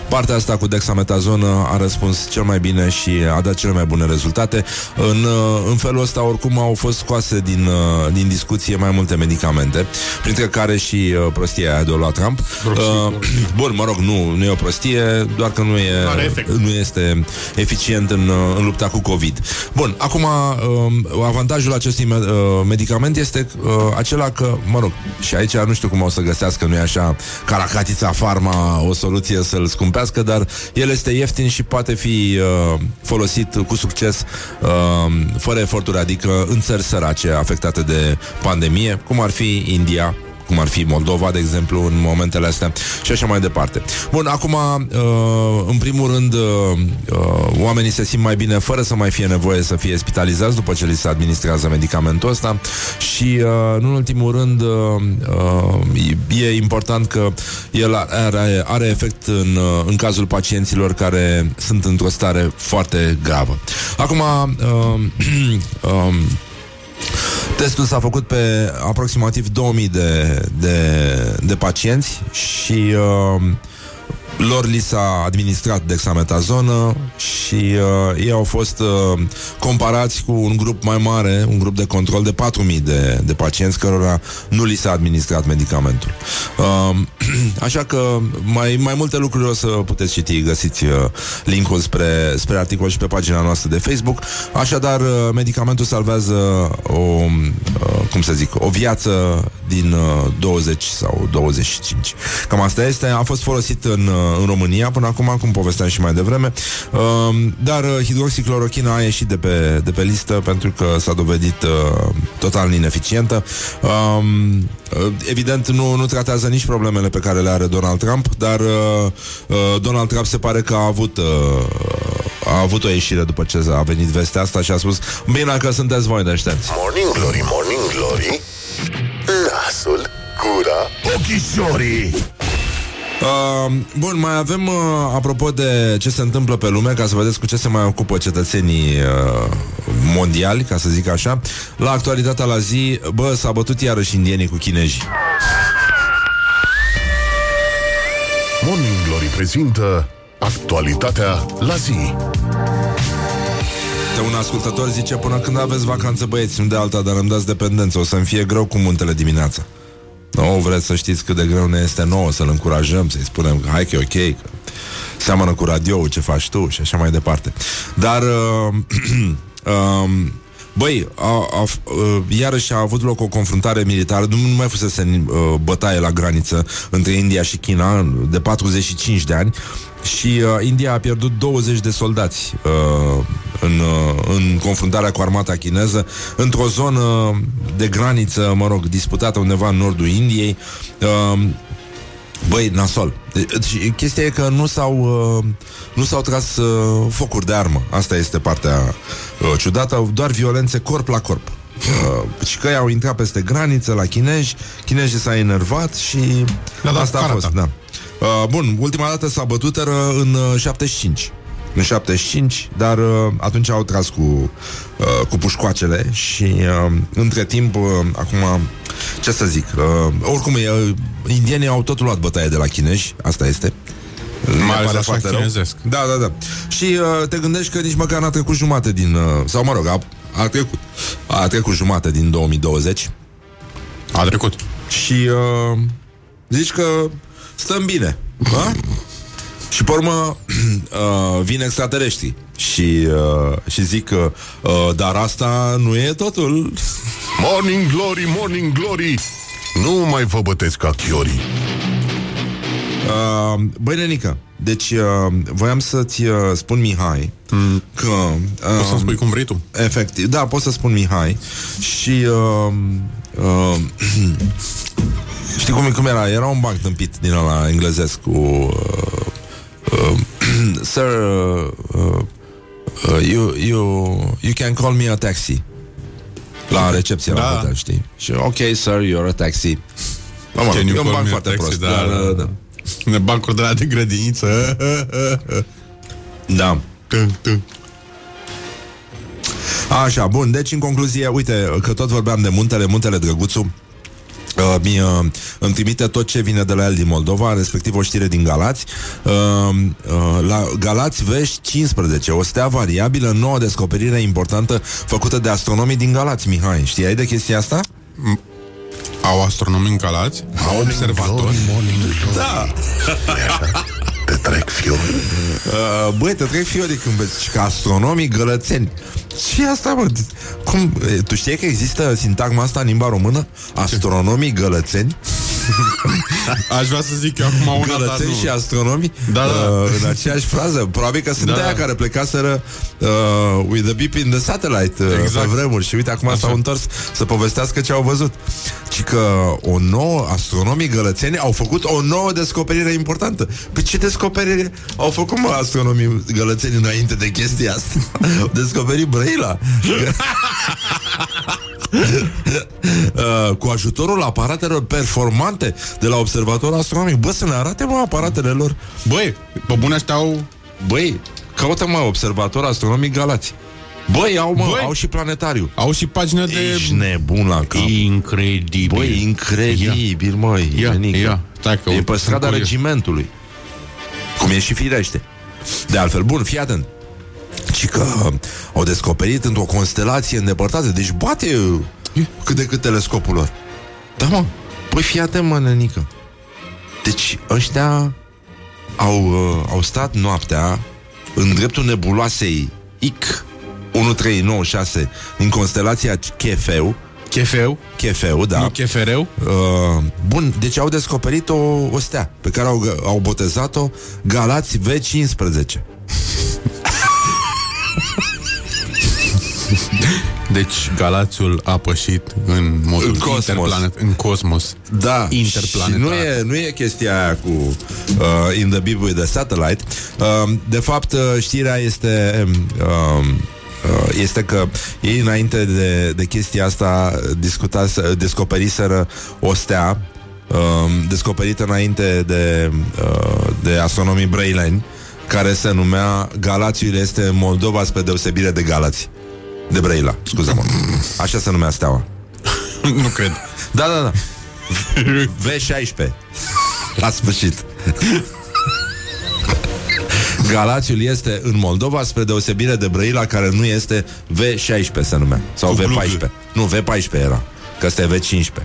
partea asta cu dexametazonă a răspuns cel mai bine și a dat cele mai bune rezultate. În, uh, în felul ăsta, oricum, au fost scoase din, uh, din discuție mai multe medicamente, printre care și uh, prostia aia de la Trump. Uh, bun, mă rog, nu, nu e o prostie, doar că nu, e, Are efect. nu este eficient în, uh, în lupta cu COVID. Bun, acum uh, avantajul acestui me- uh, medicament este uh, acela că, mă rog, și aici nu știu cum o să găsească, nu e așa, Caracatița Pharma o soluție să-l scumpească, dar el este ieftin și poate fi uh, folosit cu succes uh, fără eforturi, adică în țări sărace afectate de pandemie, cum ar fi India, cum ar fi Moldova, de exemplu, în momentele astea și așa mai departe. Bun, acum, uh, în primul rând, uh, uh, oamenii se simt mai bine fără să mai fie nevoie să fie spitalizați după ce li se administrează medicamentul ăsta și, uh, în ultimul rând, uh, uh, e important că el are, are efect în, uh, în cazul pacienților care sunt într-o stare foarte gravă. Acum, uh, um, Testul s-a făcut pe aproximativ 2000 de, de, de pacienți și uh, lor li s-a administrat dexametazonă și uh, ei au fost uh, comparați cu un grup mai mare, un grup de control de 4000 de, de pacienți cărora nu li s-a administrat medicamentul. Uh, așa că mai, mai multe lucruri o să puteți citi, găsiți uh, linkul spre, spre articol și pe pagina noastră de Facebook. Așadar, uh, medicamentul salvează o, uh, cum să zic, o viață din uh, 20 sau 25. Cam asta este. A fost folosit în, uh, în România până acum, cum povesteam și mai devreme. Uh, dar uh, hidroxiclorochina a ieșit de pe, de pe listă pentru că s-a dovedit uh, total ineficientă. Um, uh, evident, nu, nu tratează nici problemele pe care le are Donald Trump, dar uh, uh, Donald Trump se pare că a avut uh, a avut o ieșire după ce a venit vestea asta și a spus Bine că sunteți voi deștepți Morning Glory, Morning Glory Nasul, gura, ochișorii Uh, bun, mai avem, uh, apropo de ce se întâmplă pe lume, ca să vedeți cu ce se mai ocupă cetățenii uh, mondiali, ca să zic așa, la actualitatea la zi, bă, s-a bătut iarăși indienii cu chinezii. Morning Glory prezintă Actualitatea la zi De un ascultător zice, până când aveți vacanță băieți, nu de alta, dar îmi dați dependență, o să-mi fie greu cu muntele dimineața. Nu vreți să știți cât de greu ne este nouă să-l încurajăm, să-i spunem că hai că e ok, că seamănă cu radio ce faci tu și așa mai departe. Dar, uh, uh, băi, a, a, uh, iarăși a avut loc o confruntare militară, nu, nu mai fusese uh, bătaie la graniță între India și China de 45 de ani și uh, India a pierdut 20 de soldați uh, în, uh, în confruntarea cu armata chineză într-o zonă de graniță, mă rog, disputată undeva în nordul Indiei. Uh, Băi, nasol. Deci, chestia e că nu s-au, uh, nu s-au tras uh, focuri de armă. Asta este partea uh, ciudată, doar violențe corp la corp. Uh, și că ei au intrat peste graniță la chinezi, chinezii s-au enervat și Le-a dat asta a carata. fost, da. Uh, bun, ultima dată s-a bătut era în uh, 75 în 75, dar uh, atunci au tras cu, uh, cu pușcoacele și uh, între timp, uh, acum, ce să zic, uh, oricum, uh, indienii au tot luat bătaie de la chinezi, asta este. Mi-e ales pare așa foarte rău. chinezesc. Da, da, da. Și uh, te gândești că nici măcar n-a trecut jumate din... Uh, sau, mă rog, a, a, trecut, a trecut jumate din 2020 A trecut. și uh, zici că stăm bine. Ha? Și pe urmă uh, vin extraterestri și, uh, și zic că uh, dar asta nu e totul. Morning Glory, Morning Glory Nu mai vă bătesc ca chiorii Uh, băi, Nenică, deci uh, voiam să-ți uh, spun, Mihai, mm. că... Uh, Poți să-mi spui cum vrei tu? Efectiv, da, pot să spun Mihai Și uh, uh, Știi cum, cum era? Era un banc tâmpit din ăla englezesc Cu uh, uh, Sir uh, uh, you, you, you can call me a taxi La recepție Da. la hotel, știi? Și ok, sir, you're a taxi Mă, mă, Can you e un call banc me a foarte taxi? prost Da, dar, da, uh, da. Ne bancuri de la de grădiniță. da. Tung, tung. Așa, bun, deci în concluzie, uite, că tot vorbeam de muntele, muntele Drăguțu, Uh, mi, uh, îmi trimite tot ce vine de la el din Moldova, respectiv o știre din Galați. Uh, uh, la Galați vești 15, o stea variabilă, nouă descoperire importantă făcută de astronomii din Galați, Mihai. Știai de chestia asta? Au astronomi în Galați? Au observatori? Da. Te trec fiori. Uh, băi, te trec fiori când vezi că astronomii gălățeni. Ce asta, mă? Cum? e, Tu știi că există sintagma asta în limba română? Astronomii gălățeni? Aș vrea să zic eu acum una, dar Gălățeni nu. și astronomii Da, da. uh, În aceeași frază Probabil că sunt Da, aia da. care plecaseră uh, With the beep in the satellite uh, Exact. Pe vremuri Și uite, acum Așa. s-au întors Să povestească ce au văzut Și că o nouă Astronomii gălățeni au făcut o nouă descoperire importantă Pe ce descoperire au făcut mă astronomii gălățeni Înainte de chestia asta Au descoperit Brăila Uh, cu ajutorul aparatelor performante de la observatorul astronomic. Bă, să ne arate, mă, aparatele lor. Băi, pe bune ăștia au... Băi, caută, mă, observator astronomic Galați. Băi, au, mă, Băi. au și planetariu. Au și pagină de... Ești nebun la cap. Incredibil. Băi, incredibil, măi, Ia, Genică. ia. Stai că E sunt pe strada curios. regimentului. Cum e și firește. De altfel, bun, fii atent. Și că au descoperit într-o constelație îndepărtată. Deci bate cât de cât telescopul lor. Da, mă. Păi fii atent, mă, nenică. Deci ăștia au, uh, au stat noaptea în dreptul nebuloasei IC 1396 din constelația Chefeu Chefeu, Chefeu, da nu chefereu. Uh, bun, deci au descoperit o, o stea pe care au, au botezat-o Galați V15. Deci Galațiul a pășit în modul În cosmos. interplanet, în cosmos. Da, Interplanetar. și nu e, nu e chestia aia cu uh, In the Beep with the Satellite. Uh, de fapt, uh, știrea este uh, uh, este că ei înainte de, de chestia asta discutase, descoperiseră o stea uh, descoperită înainte de, uh, de astronomii brăileni care se numea Galațiul este Moldova spre deosebire de Galați. De Brăila, scuze-mă. Așa se numea steaua. nu cred. Da, da, da. V16. La sfârșit. Galațiul este în Moldova spre deosebire de Brăila care nu este V16 se numea. Sau Cu V14. glugă. Nu, V14 era. Că ăsta e V15.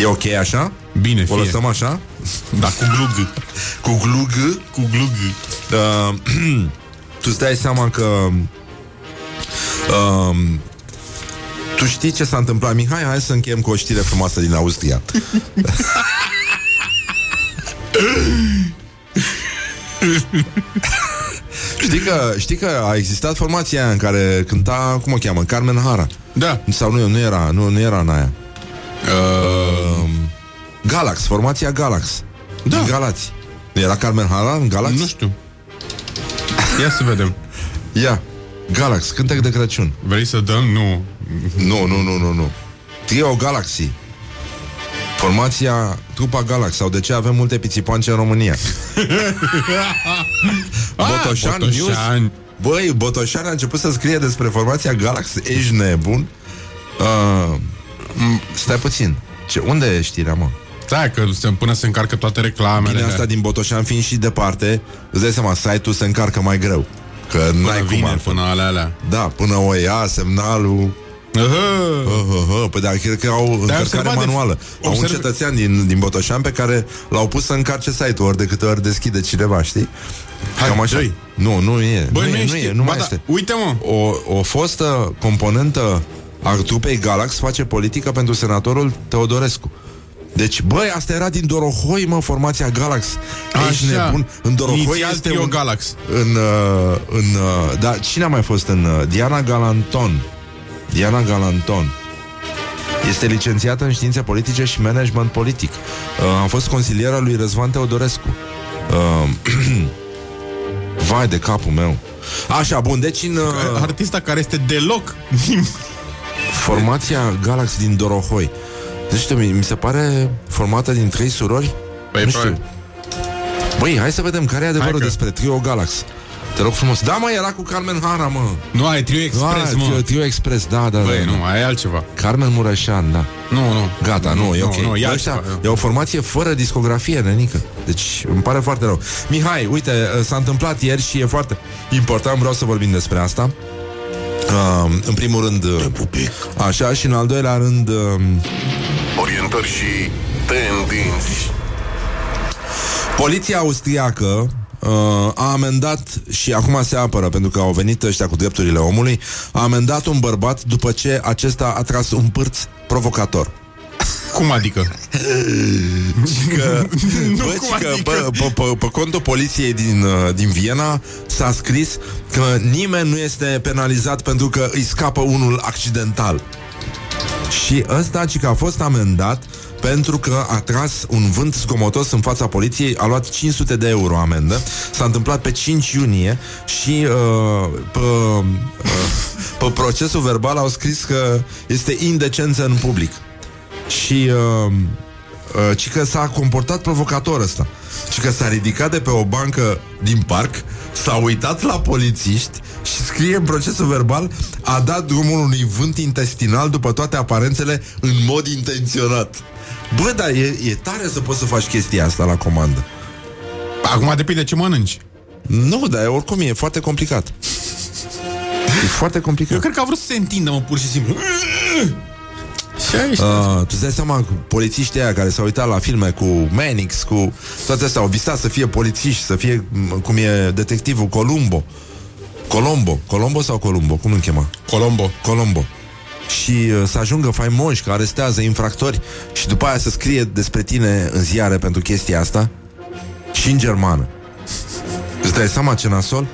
E ok așa? Bine, O fie. lăsăm așa? Da, cu glug. Cu glug Cu glug. uh, Tu îți dai seama că uh, Tu știi ce s-a întâmplat Mihai, hai să încheiem cu o știre frumoasă din Austria Știi că, știi că a existat formația aia în care cânta, cum o cheamă, Carmen Hara Da. Sau nu, nu era, nu, nu era în aia Uh, Galax, formația Galax Da. Din Galați Nu era Carmen Hara în Galax? nu știu. Ia să vedem. Ia, Galax, cântec de Crăciun Vrei să dăm? Nu. Nu, nu, nu, nu, nu Trio Galaxy Formația Trupa Galax Sau de ce avem multe pițipoance în România Botoșan, Ah, Botoșan. News Băi, Botoșan a început să scrie despre formația Galax Ești nebun uh, m- Stai puțin ce, Unde e știrea, mă? Stai că se, până se încarcă toate reclamele. Bine, asta din Botoșan fiind și departe Îți dai seama, site-ul se încarcă mai greu Că până n-ai cum vine, altfel. până alea alea. Da, până o ia semnalul Uh, Uh, uh, uh, păi dar cred că au încărcare observat de- manuală. Au un observ- cetățean din, din Botoșan pe care l-au pus să încarce site-ul ori de câte ori deschide cineva, știi? Hai, Cam așa. dă-i. Nu, nu e. Băi, nu, e, nu, e, nu Ba mai da, este. Uite, mă. O, o fostă componentă a trupei Galax face politică pentru senatorul Teodorescu. Deci, băi, asta era din Dorohoi, mă, formația Galax. Ești Așa. nebun. În Dorohoi Inițial este Trio un, Galax. în, uh, în uh, da, cine a mai fost în uh, Diana Galanton Diana Galanton este licențiată în științe politice și management politic uh, a fost consiliera lui Răzvan Teodorescu uh, vai de capul meu așa, bun, deci în uh, Artista care este deloc formația Galax din Dorohoi nu știu, mi, mi se pare formată din trei surori Păi, nu probabil. știu Băi, hai să vedem care e adevărul Hai că- despre Trio Galax Te rog frumos. Da, mă, era cu Carmen Hara, mă. Nu, ai Trio Express, da, mă. Trio, Trio Express, da, da, Băi, da. nu, ai altceva. Carmen Mureșan, da. Nu, nu. Gata, nu, e Nu, ok. nu, e Ăștia- altceva. e o formație fără discografie, nenică. Deci îmi pare foarte rău. Mihai, uite, s-a întâmplat ieri și e foarte important, vreau să vorbim despre asta. Uh, în primul rând, uh, Pupic. așa, și în al doilea rând, uh, Orientări și tendinți. Poliția austriacă uh, a amendat și acum se apără pentru că au venit ăștia cu drepturile omului, a amendat un bărbat după ce acesta a tras un pârț provocator. Cum adică? Că, Nu, bă, cum ci că, adică? bă, pe, pe, pe contul poliției din, uh, din Viena s-a scris că nimeni nu este penalizat pentru că îi scapă unul accidental. Și ăsta, ci că a fost amendat pentru că a tras un vânt zgomotos în fața poliției, a luat 500 de euro amendă. S-a întâmplat pe 5 iunie și uh, pe, uh, pe procesul verbal au scris că este indecență în public. Și uh, uh, ci că s-a comportat provocator ăsta. Și că s-a ridicat de pe o bancă din parc, s-a uitat la polițiști și scrie în procesul verbal a dat drumul unui vânt intestinal după toate aparențele în mod intenționat. Bă, dar e, e tare să poți să faci chestia asta la comandă. Acum depinde ce mănânci. Nu, dar oricum e foarte complicat. E foarte complicat. Eu cred că a vrut să se întindă, mă, pur și simplu. Și aici. Uh, tu îți dai seama cu polițiștii aia care s-au uitat la filme cu Manix, cu toate astea, au visat să fie polițiști, să fie m, cum e detectivul Columbo. Colombo. Colombo sau Columbo? Cum îl chema? Colombo. Colombo. Și uh, să ajungă faimoși că arestează infractori și după aia să scrie despre tine în ziare pentru chestia asta și în germană. Îți dai seama ce nasol?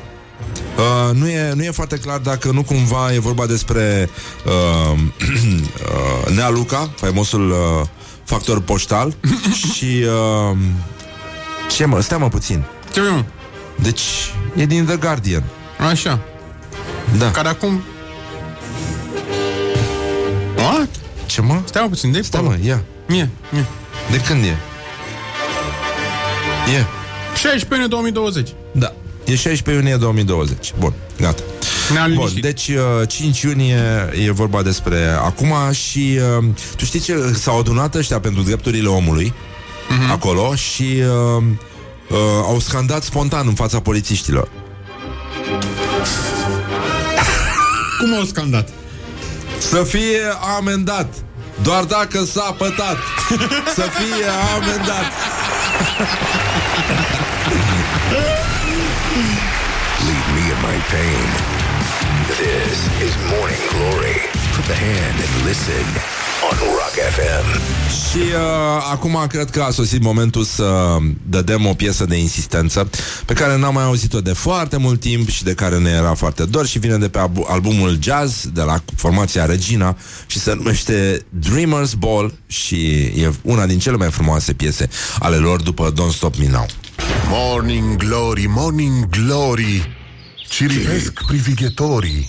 Uh, nu, e, nu e foarte clar dacă nu cumva e vorba despre uh, uh, Nea Luca, faimosul uh, factor poștal și uh, ce mă, stai mă puțin. Ce mă? Deci e din The Guardian. Așa. Da. Care acum... What? Ce mă? Stai mă puțin, de Stai mă, ia. Mie, mie. De când e? E. 16 iunie 2020. Da. E 16 iunie 2020. Bun, gata. Ne-am Bun, liniștit. deci uh, 5 iunie e vorba despre acum și uh, tu știi ce s-au adunat ăștia pentru drepturile omului Mhm. acolo și uh, uh, au scandat spontan în fața polițiștilor. Cum au scandat? Să fie amendat. Doar dacă s-a pătat. Să fie amendat. Leave me in my pain. This is Morning Glory. Put the hand and listen on Rock FM. Și uh, acum cred că a sosit momentul să dădem o piesă de insistență pe care n-am mai auzit-o de foarte mult timp și de care ne era foarte dor și vine de pe abu- albumul Jazz de la formația Regina și se numește Dreamers Ball și e una din cele mai frumoase piese ale lor după Don't Stop Me Now. Morning Glory, Morning Glory. Cirivesc privighetorii.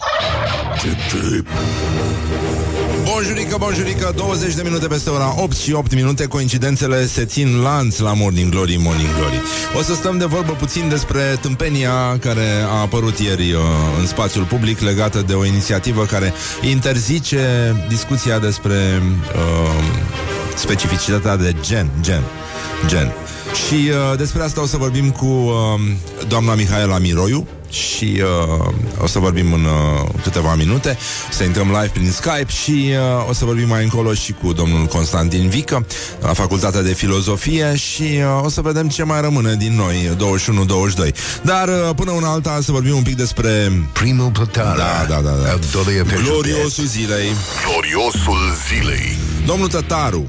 Bonjurică, bonjurică, 20 de minute peste ora 8 și 8 minute. Coincidențele se țin lanț la Morning Glory, Morning Glory. O să stăm de vorbă puțin despre tâmpenia care a apărut ieri uh, în spațiul public Legată de o inițiativă care interzice discuția despre uh, specificitatea de gen, gen, gen și uh, despre asta o să vorbim cu uh, doamna Mihaela Miroiu și uh, o să vorbim în uh, câteva minute, o să intrăm live prin Skype și uh, o să vorbim mai încolo și cu domnul Constantin Vică la Facultatea de Filozofie și uh, o să vedem ce mai rămâne din noi 21-22. Dar uh, până una alta să vorbim un pic despre Primo Platana. da, da, da, da. Al doilea pe gloriosul zilei. Gloriosul zilei Domnul Tătaru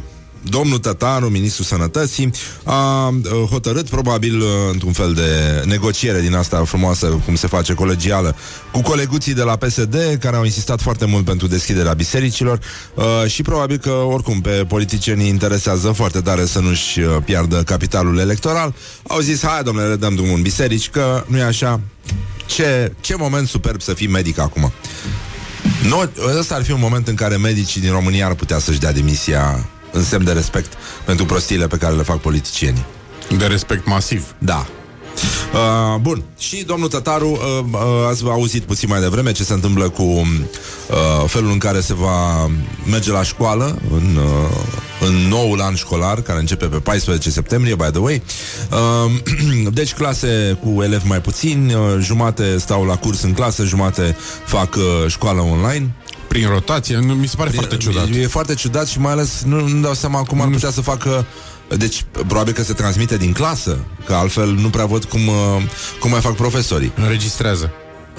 Domnul Tătaru, ministrul sănătății, a uh, hotărât, probabil, uh, într-un fel de negociere din asta frumoasă, cum se face colegială, cu coleguții de la PSD, care au insistat foarte mult pentru deschiderea bisericilor uh, și probabil că, oricum, pe politicienii interesează foarte tare să nu-și uh, piardă capitalul electoral. Au zis, hai, domnule, le dăm drumul în biserici, că nu e așa. Ce, ce moment superb să fii medic acum. Nu, ăsta ar fi un moment în care medicii din România ar putea să-și dea demisia în semn de respect pentru prostiile pe care le fac politicienii. De respect masiv. Da. Uh, bun, și domnul Tătaru, uh, uh, ați auzit puțin mai devreme ce se întâmplă cu uh, felul în care se va merge la școală în, uh, în noul an școlar, care începe pe 14 septembrie, by the way. Uh, deci clase cu elevi mai puțini, uh, jumate stau la curs în clasă, jumate fac uh, școală online. Prin rotație, nu, mi se pare foarte ciudat. E, e foarte ciudat și mai ales nu, nu dau seama cum ar putea să facă deci, probabil că se transmite din clasă, că altfel nu prea văd cum, uh, cum mai fac profesorii. Înregistrează.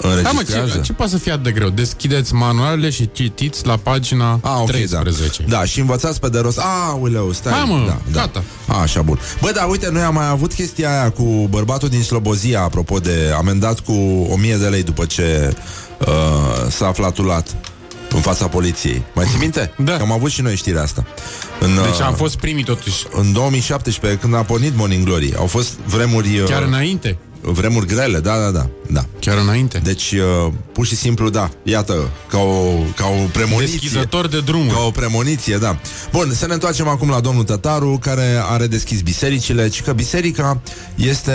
Da, mă, Înregistrează. ce, ce poate să fie atât de greu? Deschideți manualele și citiți la pagina Ah, ok, 13. da. Da, și învățați pe de rost. Ah, uleu, stai. Hai, mă, da, da. gata. A, așa, bun. Bă, da, uite, noi am mai avut chestia aia cu bărbatul din Slobozia, apropo de amendat cu 1000 de lei după ce uh, s-a flatulat în fața poliției. Mai ții minte? Da. Că am avut și noi știrea asta. În, Deci uh, am fost primii totuși. în 2017, când a pornit Morning Glory, au fost vremuri uh, Chiar înainte. vremuri grele, da, da, da, da. Chiar înainte. Deci, uh, pur și simplu, da, iată, ca o, ca o premoniție. Deschizător de drumuri. Ca o premoniție, da. Bun, să ne întoarcem acum la domnul Tătaru, care are deschis bisericile, ci că biserica este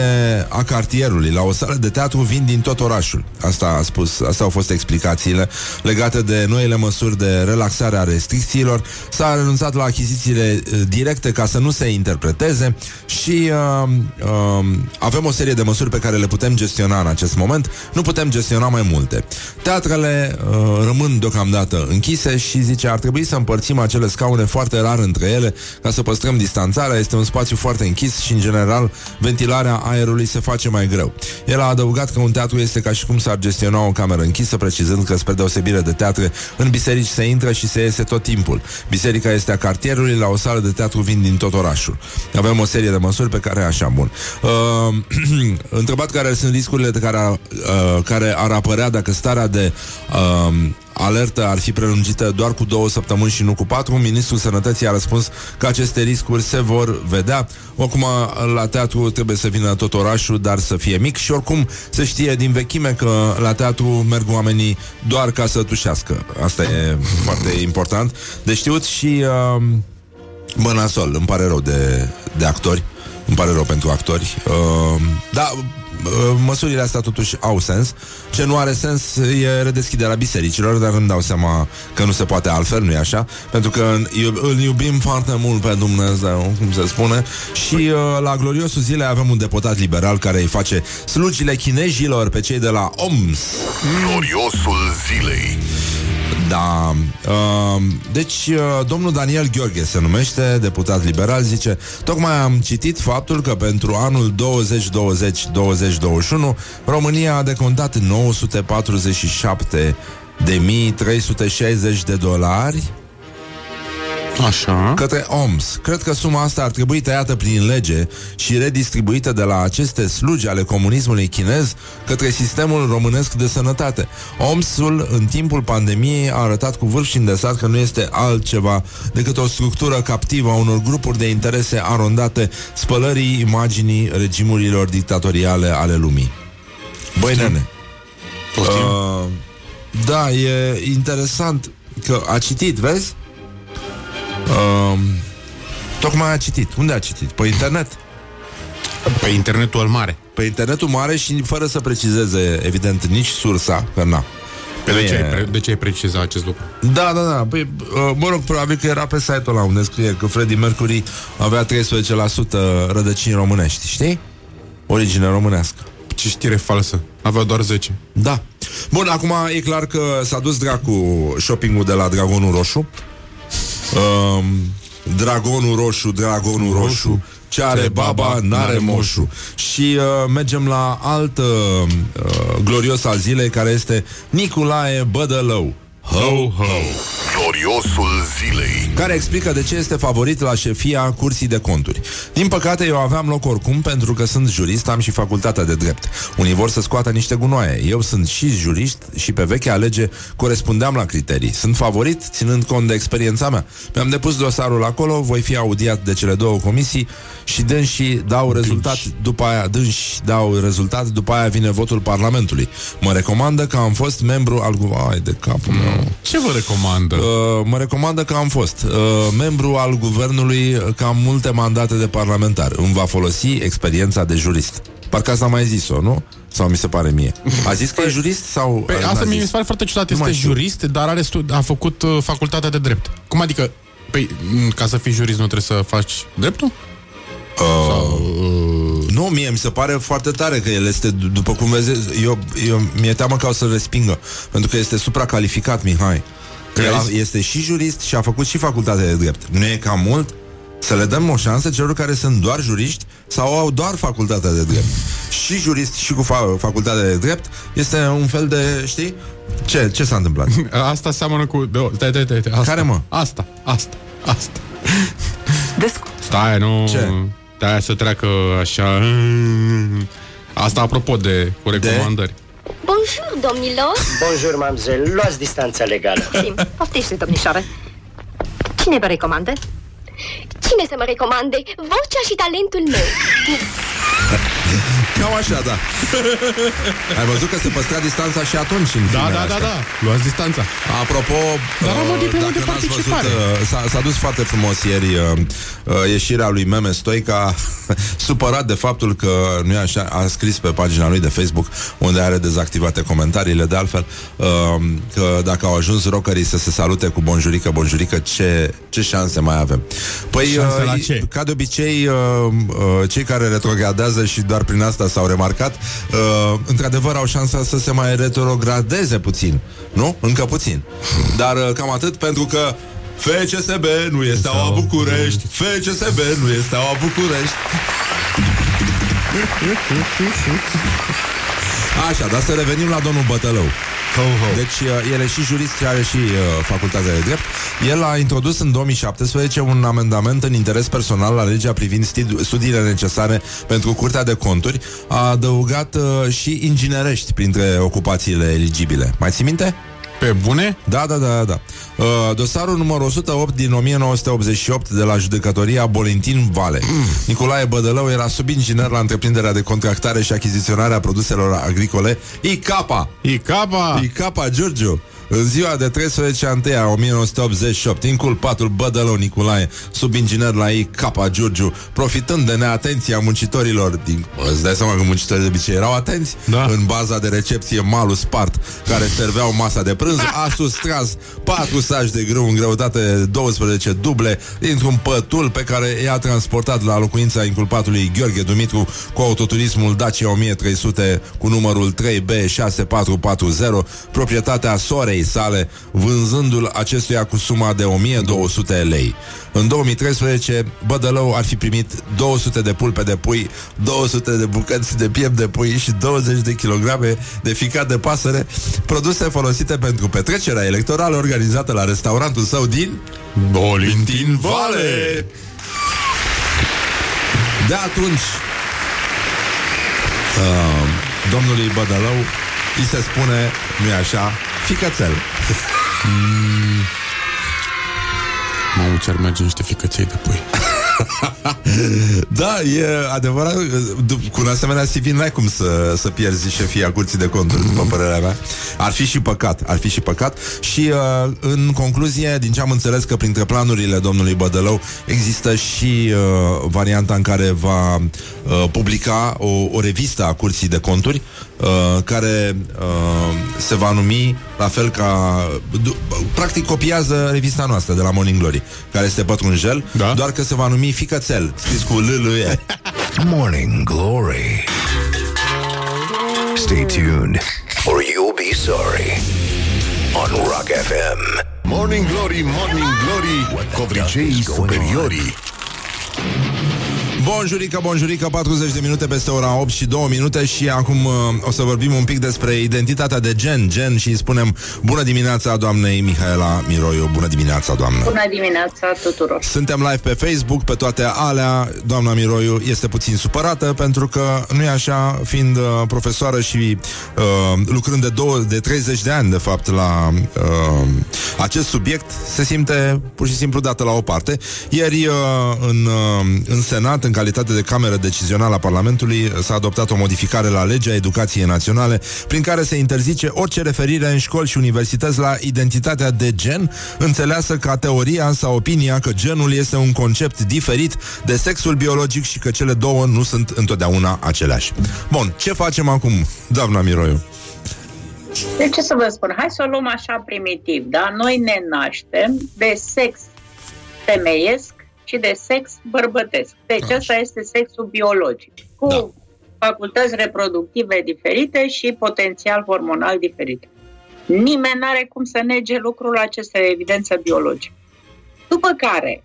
a cartierului. La o sală de teatru vin din tot orașul. Asta a spus, asta au fost explicațiile legate de noile măsuri de relaxare a restricțiilor. S-a renunțat la achizițiile uh, directe ca să nu se interpreteze și uh, uh, avem o serie de măsuri pe care le putem gestiona în acest moment. Nu putem gestiona mai multe. Teatrele uh, rămân deocamdată închise și zice ar trebui să împărțim acele scaune foarte rar între ele ca să păstrăm distanțarea. Este un spațiu foarte închis și în general ventilarea aerului se face mai greu. El a adăugat că un teatru este ca și cum s-ar gestiona o cameră închisă, precizând că spre deosebire de teatre, în biserici se intră și se iese tot timpul. Biserica este a cartierului, la o sală de teatru vin din tot orașul. Avem o serie de măsuri pe care așa bun. Uh, întrebat care sunt riscurile de care, ar, uh, care ar apărea dacă starea de uh, alertă ar fi prelungită doar cu două săptămâni și nu cu patru, ministrul sănătății a răspuns că aceste riscuri se vor vedea. Oricum, la teatru trebuie să vină tot orașul, dar să fie mic și oricum se știe din vechime că la teatru merg oamenii doar ca să tușească. Asta e foarte important de știut și uh, bă, nasol, îmi pare rău de, de actori. Îmi pare rău pentru actori. Uh, da, uh, măsurile astea totuși au sens. Ce nu are sens e redeschiderea bisericilor, dar îmi dau seama că nu se poate altfel, nu-i așa? Pentru că iub- îl iubim foarte mult pe Dumnezeu, cum se spune. Și uh, la gloriosul zilei avem un deputat liberal care îi face slugile chinezilor pe cei de la OMS. Gloriosul zilei. Da. Uh, deci, uh, domnul Daniel Gheorghe se numește, deputat liberal, zice Tocmai am citit faptul că pentru anul 2020-2021 România a decontat 947 de 1360 de dolari Așa. către OMS. Cred că suma asta ar trebui tăiată prin lege și redistribuită de la aceste slugi ale comunismului chinez către sistemul românesc de sănătate. OMS-ul, în timpul pandemiei, a arătat cu vârf și îndesat că nu este altceva decât o structură captivă a unor grupuri de interese arondate spălării imaginii regimurilor dictatoriale ale lumii. Băi, nene, uh, da, e interesant că a citit, vezi? Uh, tocmai a citit. Unde a citit? Pe internet. Pe internetul al mare. Pe internetul mare și fără să precizeze, evident, nici sursa, că na. Pe de, Nu ce e- ai, pre- de ce ai precizat acest lucru? Da, da, da. Păi, uh, mă rog, probabil că era pe site-ul ăla unde scrie că Freddie Mercury avea 13% rădăcini românești, știi? Origine românească. Ce știre falsă. Avea doar 10. Da. Bun, acum e clar că s-a dus dracu shoppingul de la Dragonul Roșu. Um, Dragonul Roșu, Dragonul Roșu, Roșu ce are baba, n-are moșu. Și uh, mergem la alt uh, uh, glorios al zilei, care este Nicolae Bădălău. Ho, ho! Gloriosul zilei. care explică de ce este favorit la șefia cursii de conturi. Din păcate, eu aveam loc oricum pentru că sunt jurist, am și facultatea de drept. Unii vor să scoată niște gunoaie. Eu sunt și jurist și pe vechea lege corespundeam la criterii. Sunt favorit, ținând cont de experiența mea. Mi-am depus dosarul acolo, voi fi audiat de cele două comisii și dânsii dau rezultat după aia, dânsi dau rezultat, după aia vine votul Parlamentului. Mă recomandă că am fost membru al... gu- Ai de capul meu. Ce vă recomandă? Uh, mă recomandă că am fost uh, membru al guvernului uh, că am multe mandate de parlamentar. Îmi va folosi experiența de jurist. Parcă asta a mai zis-o, nu? Sau mi se pare mie. A zis că e jurist sau... Păi n-a asta zis? mi se pare foarte ciudat. Nu Este mai știu. jurist, dar are stu- a făcut uh, facultatea de drept. Cum adică? Păi, m, ca să fii jurist nu trebuie să faci dreptul? Nu, mie mi se pare foarte tare că el este, d- după cum vezi, eu, eu mi-e teamă că o să-l respingă, pentru că este supracalificat, Mihai. Că el a- Crezi? este și jurist și a făcut și facultatea de drept. Nu e cam mult? Să le dăm o șansă celor care sunt doar juriști sau au doar facultatea de drept. Și jurist și cu fa- facultatea de drept este un fel de, știi? Ce, ce s-a întâmplat? Asta seamănă cu... De, de, de, de, de, asta. Care, mă? Asta, asta, asta. Descu- Stai, nu... Ce? Stai să treacă așa... Asta apropo de cu recomandări. Bonjour, domnilor! Bonjour, mamzelle. Luați distanța legală. Sim, poftește, domnișoară. Cine vă recomandă? Cine să mă recomande? Vocea și talentul meu. Cam așa, da. Ai văzut că se păstra distanța și atunci în Da, filmele da, da, astea. da. Luați distanța. Apropo, Dar am o uh, diplomă dacă de n-ați văzut, participare. uh, s-a, s-a dus foarte frumos ieri uh, uh, ieșirea lui Meme Stoica, supărat de faptul că, nu e așa, a scris pe pagina lui de Facebook, unde are dezactivate comentariile, de altfel, uh, că dacă au ajuns rockerii să se salute cu bonjurică, bonjurică, ce, ce șanse mai avem? Păi, Șanse la uh, ce? ca de obicei, uh, uh, cei care retrogradează și doar prin asta s-au remarcat, uh, într-adevăr au șansa să se mai retrogradeze puțin. Nu? Încă puțin. Dar uh, cam atât pentru că FCSB nu este steaua București FCSB nu este steaua București Așa, dar să revenim la domnul Bătălău Ho, ho. deci uh, el e și jurist și are și uh, facultatea de drept. El a introdus în 2017 un amendament în interes personal la legea privind studi- studiile necesare pentru Curtea de Conturi. A adăugat uh, și inginerești printre ocupațiile eligibile. Mai ții minte? Pe bune? Da, da, da, da. Uh, dosarul numărul 108 din 1988 de la judecătoria Bolintin Vale. Nicolae Bădălău era subinginer la întreprinderea de contractare și achiziționare a produselor agricole ICAPA. Icapa! Icapa Giurgiu în ziua de 13 a 1 a 1988, inculpatul Bădălău Nicolae, subinginer la ei Capa Giurgiu, profitând de neatenția muncitorilor din... Îți dai seama că muncitorii de obicei erau atenți? Da. În baza de recepție Malus Spart, care serveau masa de prânz, a sustras 4 saci de grâu în greutate de 12 duble dintr-un pătul pe care i-a transportat la locuința inculpatului Gheorghe Dumitru cu autoturismul Dacia 1300 cu numărul 3B6440, proprietatea sorei sale, vânzându-l acestuia cu suma de 1200 lei. În 2013, Bădălău ar fi primit 200 de pulpe de pui, 200 de bucăți de piept de pui și 20 de kilograme de ficat de pasăre, produse folosite pentru petrecerea electorală organizată la restaurantul său din Bolintin Vale. De atunci, uh, domnului Bădălău îi se spune, nu-i așa, ficățel. Mamă, ce ar merge niște ficăței de pui. Da, e adevărat du- Cu un asemenea CV n-ai cum să, să pierzi șefia curții de conturi După părerea mea Ar fi și păcat Ar fi și păcat Și uh, în concluzie, din ce am înțeles Că printre planurile domnului Bădălău Există și uh, varianta în care Va uh, publica o, o revistă a curții de conturi uh, Care uh, se va numi La fel ca du- Practic copiază revista noastră De la Morning Glory Care este pătrunjel Da. Doar că se va numi Ficățel Scris cu l l e Morning Glory. Stay tuned, or you'll be sorry. On Rock FM. Morning Glory, Morning Glory Covriceii superiorii Bonjurică, bonjurică, 40 de minute peste ora 8 și 2 minute și acum uh, o să vorbim un pic despre identitatea de gen, gen și îi spunem bună dimineața doamnei Mihaela Miroiu, bună dimineața doamnă. Bună dimineața tuturor! Suntem live pe Facebook, pe toate alea, doamna Miroiu este puțin supărată pentru că nu e așa, fiind uh, profesoară și uh, lucrând de, două, de 30 de ani, de fapt, la uh, acest subiect, se simte pur și simplu dată la o parte. Ieri, uh, în, uh, în Senat, în în calitate de cameră decizională a Parlamentului, s-a adoptat o modificare la legea educației naționale, prin care se interzice orice referire în școli și universități la identitatea de gen, înțeleasă ca teoria sau opinia că genul este un concept diferit de sexul biologic și că cele două nu sunt întotdeauna aceleași. Bun, ce facem acum, doamna Miroiu? De ce să vă spun? Hai să o luăm așa primitiv, da? Noi ne naștem de sex femeiesc și de sex bărbătesc. Deci Așa. ăsta este sexul biologic, cu Da. facultăți reproductive diferite și potențial hormonal diferit. Nimeni nu are cum să nege lucrul acesta, e evidență biologică. După care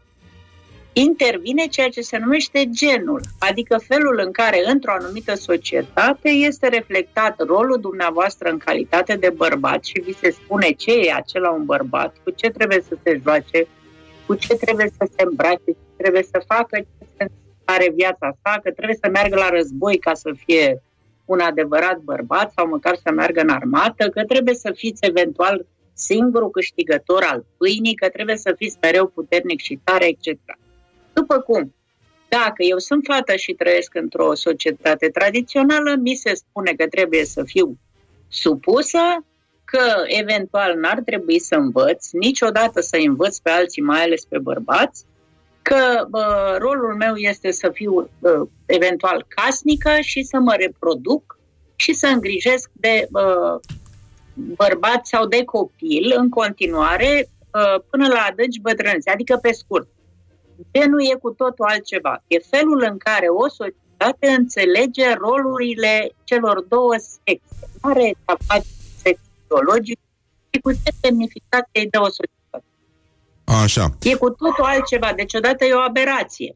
intervine ceea ce se numește genul, adică felul în care într-o anumită societate este reflectat rolul dumneavoastră în calitate de bărbat și vi se spune ce e acela un bărbat, cu ce trebuie să se joace, cu ce trebuie să se îmbrace, ce trebuie să facă, ce sens are viața sa, că trebuie să meargă la război ca să fie un adevărat bărbat sau măcar să meargă în armată, că trebuie să fiți eventual singurul câștigător al pâinii, că trebuie să fiți mereu puternic și tare, etc. După cum, dacă eu sunt fată și trăiesc într-o societate tradițională, mi se spune că trebuie să fiu supusă, că eventual n-ar trebui să învăț, niciodată să învăț pe alții, mai ales pe bărbați, că bă, rolul meu este să fiu bă, eventual casnică și să mă reproduc și să îngrijesc de bă, bărbați sau de copil în continuare bă, până la adânci bătrâneți, adică pe scurt. Genul e cu totul altceva. E felul în care o societate înțelege rolurile celor două sexe. Nu are a face cu sex biologic, ci cu ce semnificație îi dă o societate. Așa. E cu totul altceva. Deci odată e o aberație.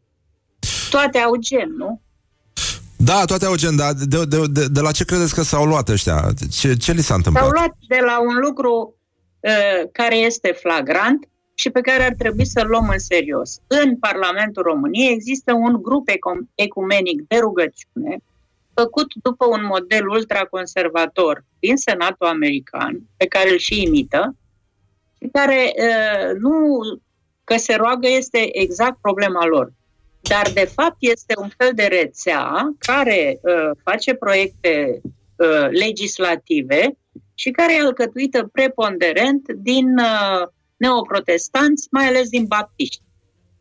Toate au gen, nu? Da, toate au gen, dar de, de, de, de la ce credeți că s-au luat ăștia? Ce, ce li s-a întâmplat? S-au luat de la un lucru uh, care este flagrant și pe care ar trebui să-l luăm în serios. În Parlamentul României există un grup ecum- ecumenic de rugăciune făcut după un model ultraconservator din Senatul American, pe care îl și imită, și care uh, nu că se roagă este exact problema lor. Dar, de fapt, este un fel de rețea care uh, face proiecte uh, legislative și care e alcătuită preponderent din uh, neoprotestanți, mai ales din baptiști.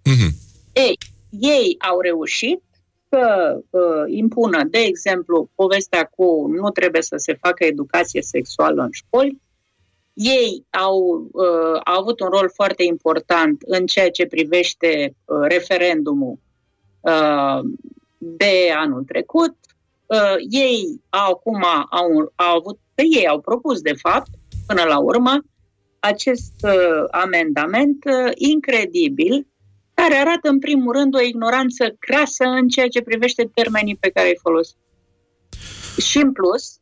Mhm. Ei, ei au reușit să uh, impună, de exemplu, povestea cu nu trebuie să se facă educație sexuală în școli. Ei au, uh, au avut un rol foarte important în ceea ce privește uh, referendumul uh, de anul trecut. Uh, ei au, acum au, au avut, ei au propus, de fapt, până la urmă, acest uh, amendament uh, incredibil care arată în primul rând o ignoranță crasă în ceea ce privește termenii pe care îi folosim. Și în plus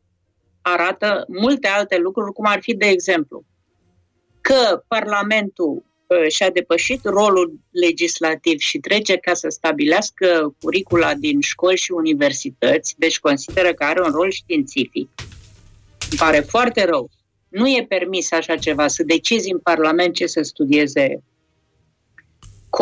arată multe alte lucruri, cum ar fi, de exemplu, că Parlamentul uh, și-a depășit rolul legislativ și trece ca să stabilească curicula din școli și universități, deci consideră că are un rol științific. Îmi pare foarte rău. Nu e permis așa ceva, să decizi în Parlament ce să studieze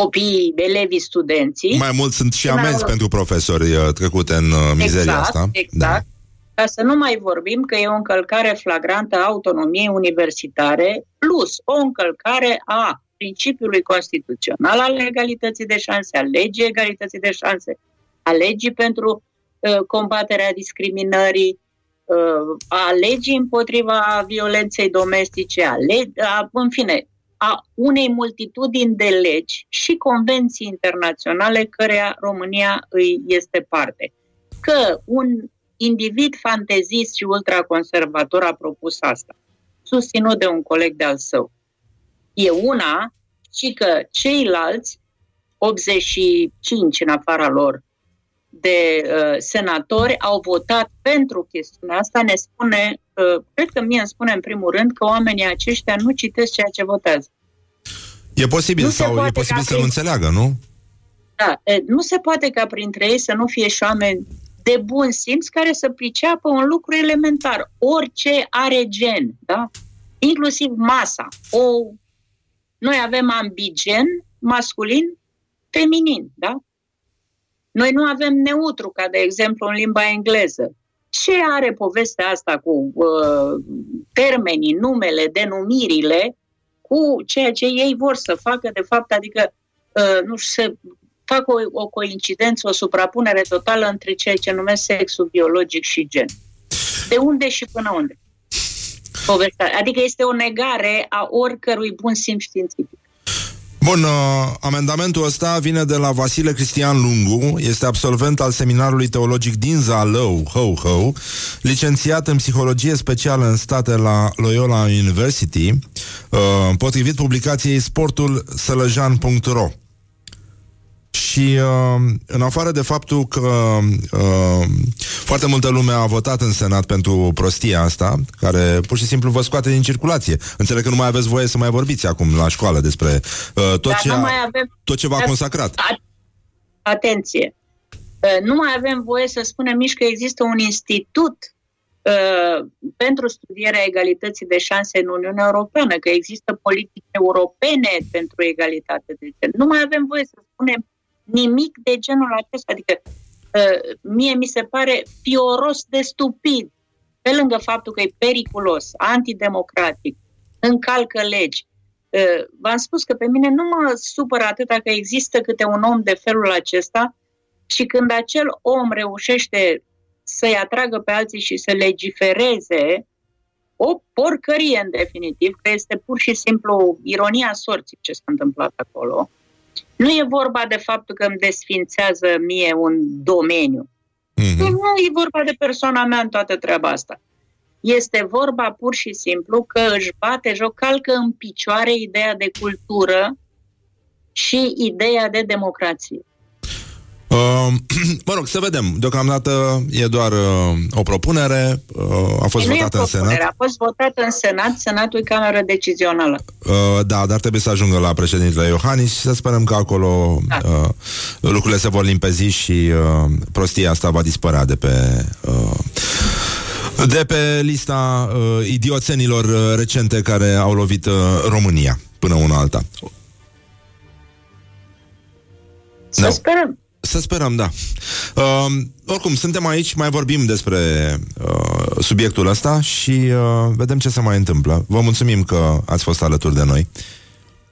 copiii, elevii, studenții. Mai mult sunt și În amenzi al- pentru profesori uh, trecute în uh, mizeria exact, asta. Exact. Ca să nu mai vorbim că e o încălcare flagrantă a autonomiei universitare, plus o încălcare a principiului constituțional al egalității de șanse, a legii egalității de șanse, a legii pentru uh, combaterea discriminării, uh, a legii împotriva violenței domestice, a le- a, în fine, a unei multitudini de legi și convenții internaționale căreia România îi este parte. Că un individ fantezist și ultraconservator a propus asta, susținut de un coleg de-al său. E una și că ceilalți, 85 în afara lor, de uh, senatori au votat pentru chestiunea asta, ne spune, uh, cred că mie îmi spune în primul rând că oamenii aceștia nu citesc ceea ce votează. E posibil Nu se sau e poate posibil ca să nu prin- înțeleagă, nu? Da, e, nu se poate ca printre ei să nu fie și oameni de bun simț care să priceapă un lucru elementar. Orice are gen, da? Inclusiv masa. O... Noi avem ambigen masculin, feminin, da? Noi nu avem neutru, ca de exemplu în limba engleză. Ce are povestea asta cu uh, termenii, numele, denumirile, cu ceea ce ei vor să facă, de fapt, adică, uh, nu știu, să facă o, o coincidență, o suprapunere totală între ceea ce numesc sexul biologic și gen. De unde și până unde? Povestea. Adică este o negare a oricărui bun simț științific. Bun, uh, amendamentul ăsta vine de la Vasile Cristian Lungu, este absolvent al seminarului teologic din Zalău, ho, ho, licențiat în psihologie specială în state la Loyola University, uh, potrivit publicației sportul și uh, în afară de faptul că uh, foarte multă lume a votat în Senat pentru prostia asta, care pur și simplu vă scoate din circulație. Înțeleg că nu mai aveți voie să mai vorbiți acum la școală despre uh, tot, ce a, mai avem... tot ce v-a consacrat. Atenție! Uh, nu mai avem voie să spunem nici că există un institut uh, pentru studierea egalității de șanse în Uniunea Europeană, că există politici europene pentru egalitate de gen. Nu mai avem voie să spunem nimic de genul acesta. Adică uh, mie mi se pare fioros de stupid, pe lângă faptul că e periculos, antidemocratic, încalcă legi. Uh, v-am spus că pe mine nu mă supără atâta că există câte un om de felul acesta și când acel om reușește să-i atragă pe alții și să legifereze o porcărie în definitiv, că este pur și simplu ironia sorții ce s-a întâmplat acolo, nu e vorba de faptul că îmi desfințează mie un domeniu. Mm-hmm. Nu, nu e vorba de persoana mea în toată treaba asta. Este vorba pur și simplu că își bate joc, calcă în picioare ideea de cultură și ideea de democrație. Uh, mă rog, să vedem. Deocamdată e doar uh, o propunere. Uh, a fost nu votată în Senat. A fost votată în Senat. Senatul e cameră decizională. Uh, da, dar trebuie să ajungă la președintele Iohannis și să sperăm că acolo da. uh, lucrurile se vor limpezi și uh, prostia asta va dispărea de pe... Uh, de pe lista uh, idioțenilor uh, recente care au lovit uh, România până una alta. Să no. sperăm. Să sperăm, da. Uh, oricum, suntem aici, mai vorbim despre uh, subiectul ăsta și uh, vedem ce se mai întâmplă. Vă mulțumim că ați fost alături de noi,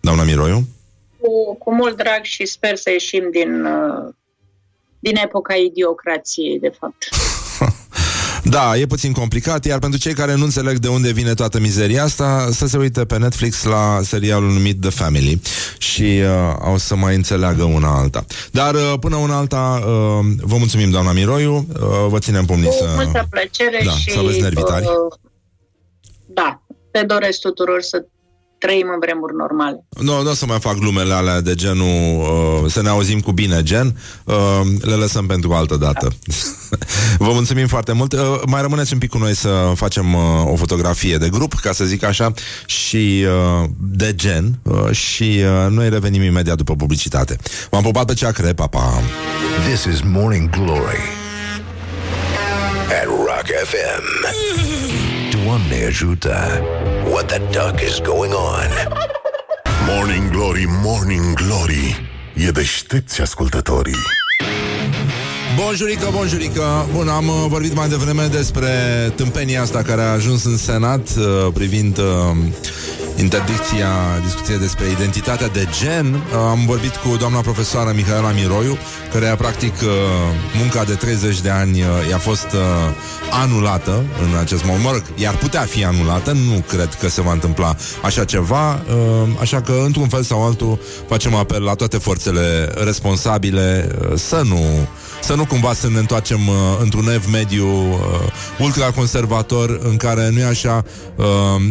doamna Miroiu. Cu, cu mult drag și sper să ieșim din, uh, din epoca idiocrației, de fapt. Da, e puțin complicat, iar pentru cei care nu înțeleg de unde vine toată mizeria asta, să se uite pe Netflix la serialul numit The Family și uh, o să mai înțeleagă una alta. Dar uh, până una alta, uh, vă mulțumim, doamna Miroiu, uh, vă ținem pumnii să... multă plăcere da, și... Să aveți nervi tari. Uh, da, te doresc tuturor să trăim în vremuri normale. Nu, nu o să mai fac glumele alea de genul uh, să ne auzim cu bine, gen. Uh, le lăsăm pentru altă dată. Da. Vă mulțumim foarte mult. Uh, mai rămâneți un pic cu noi să facem uh, o fotografie de grup, ca să zic așa, și uh, de gen. Uh, și uh, noi revenim imediat după publicitate. M-am pupat pe ceacre, papa. Pa. This is Morning Glory at Rock FM. Doamne ajută! What the duck is going on? Morning Glory, Morning Glory E deștepți ascultătorii Bonjurică, bonjurică Bun, am uh, vorbit mai devreme despre tâmpenia asta care a ajuns în Senat uh, privind uh, interdicția discuției despre identitatea de gen. Uh, am vorbit cu doamna profesoară Mihaela Miroiu, care a practic uh, munca de 30 de ani uh, i-a fost uh, anulată în acest moment. Mă rog, iar putea fi anulată, nu cred că se va întâmpla așa ceva, uh, așa că într-un fel sau altul facem apel la toate forțele responsabile uh, să nu să nu cumva să ne întoarcem uh, într-un ev mediu uh, ultraconservator în care nu e așa uh,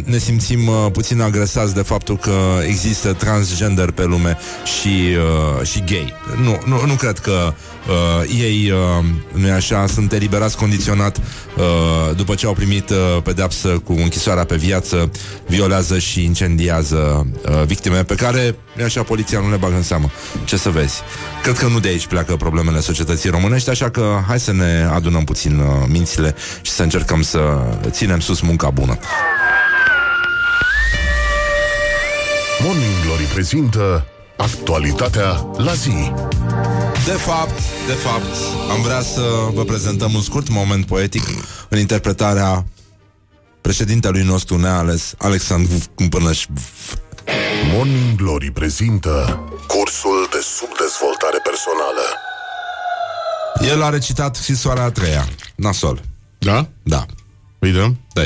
ne simțim uh, puțin agresați de faptul că există transgender pe lume și, uh, și gay. Nu, nu, nu cred că uh, ei, uh, nu e așa, sunt eliberați condiționat uh, după ce au primit uh, pedeapsă cu închisoarea pe viață, violează și incendiază uh, victime pe care, nu așa, poliția nu le bagă în seamă. Ce să vezi? Cred că nu de aici pleacă problemele societății românești, așa că hai să ne adunăm puțin uh, mințile și să încercăm să ținem sus munca bună. Morning Glory prezintă actualitatea la zi. De fapt, de fapt, am vrea să vă prezentăm un scurt moment poetic în interpretarea președintelui nostru neales, Alexandru Cumpănăș. Morning Glory prezintă cursul de subdezvoltare personală. El a recitat scrisoarea a treia. Nasol. Da? Da. Îi dăm? Da.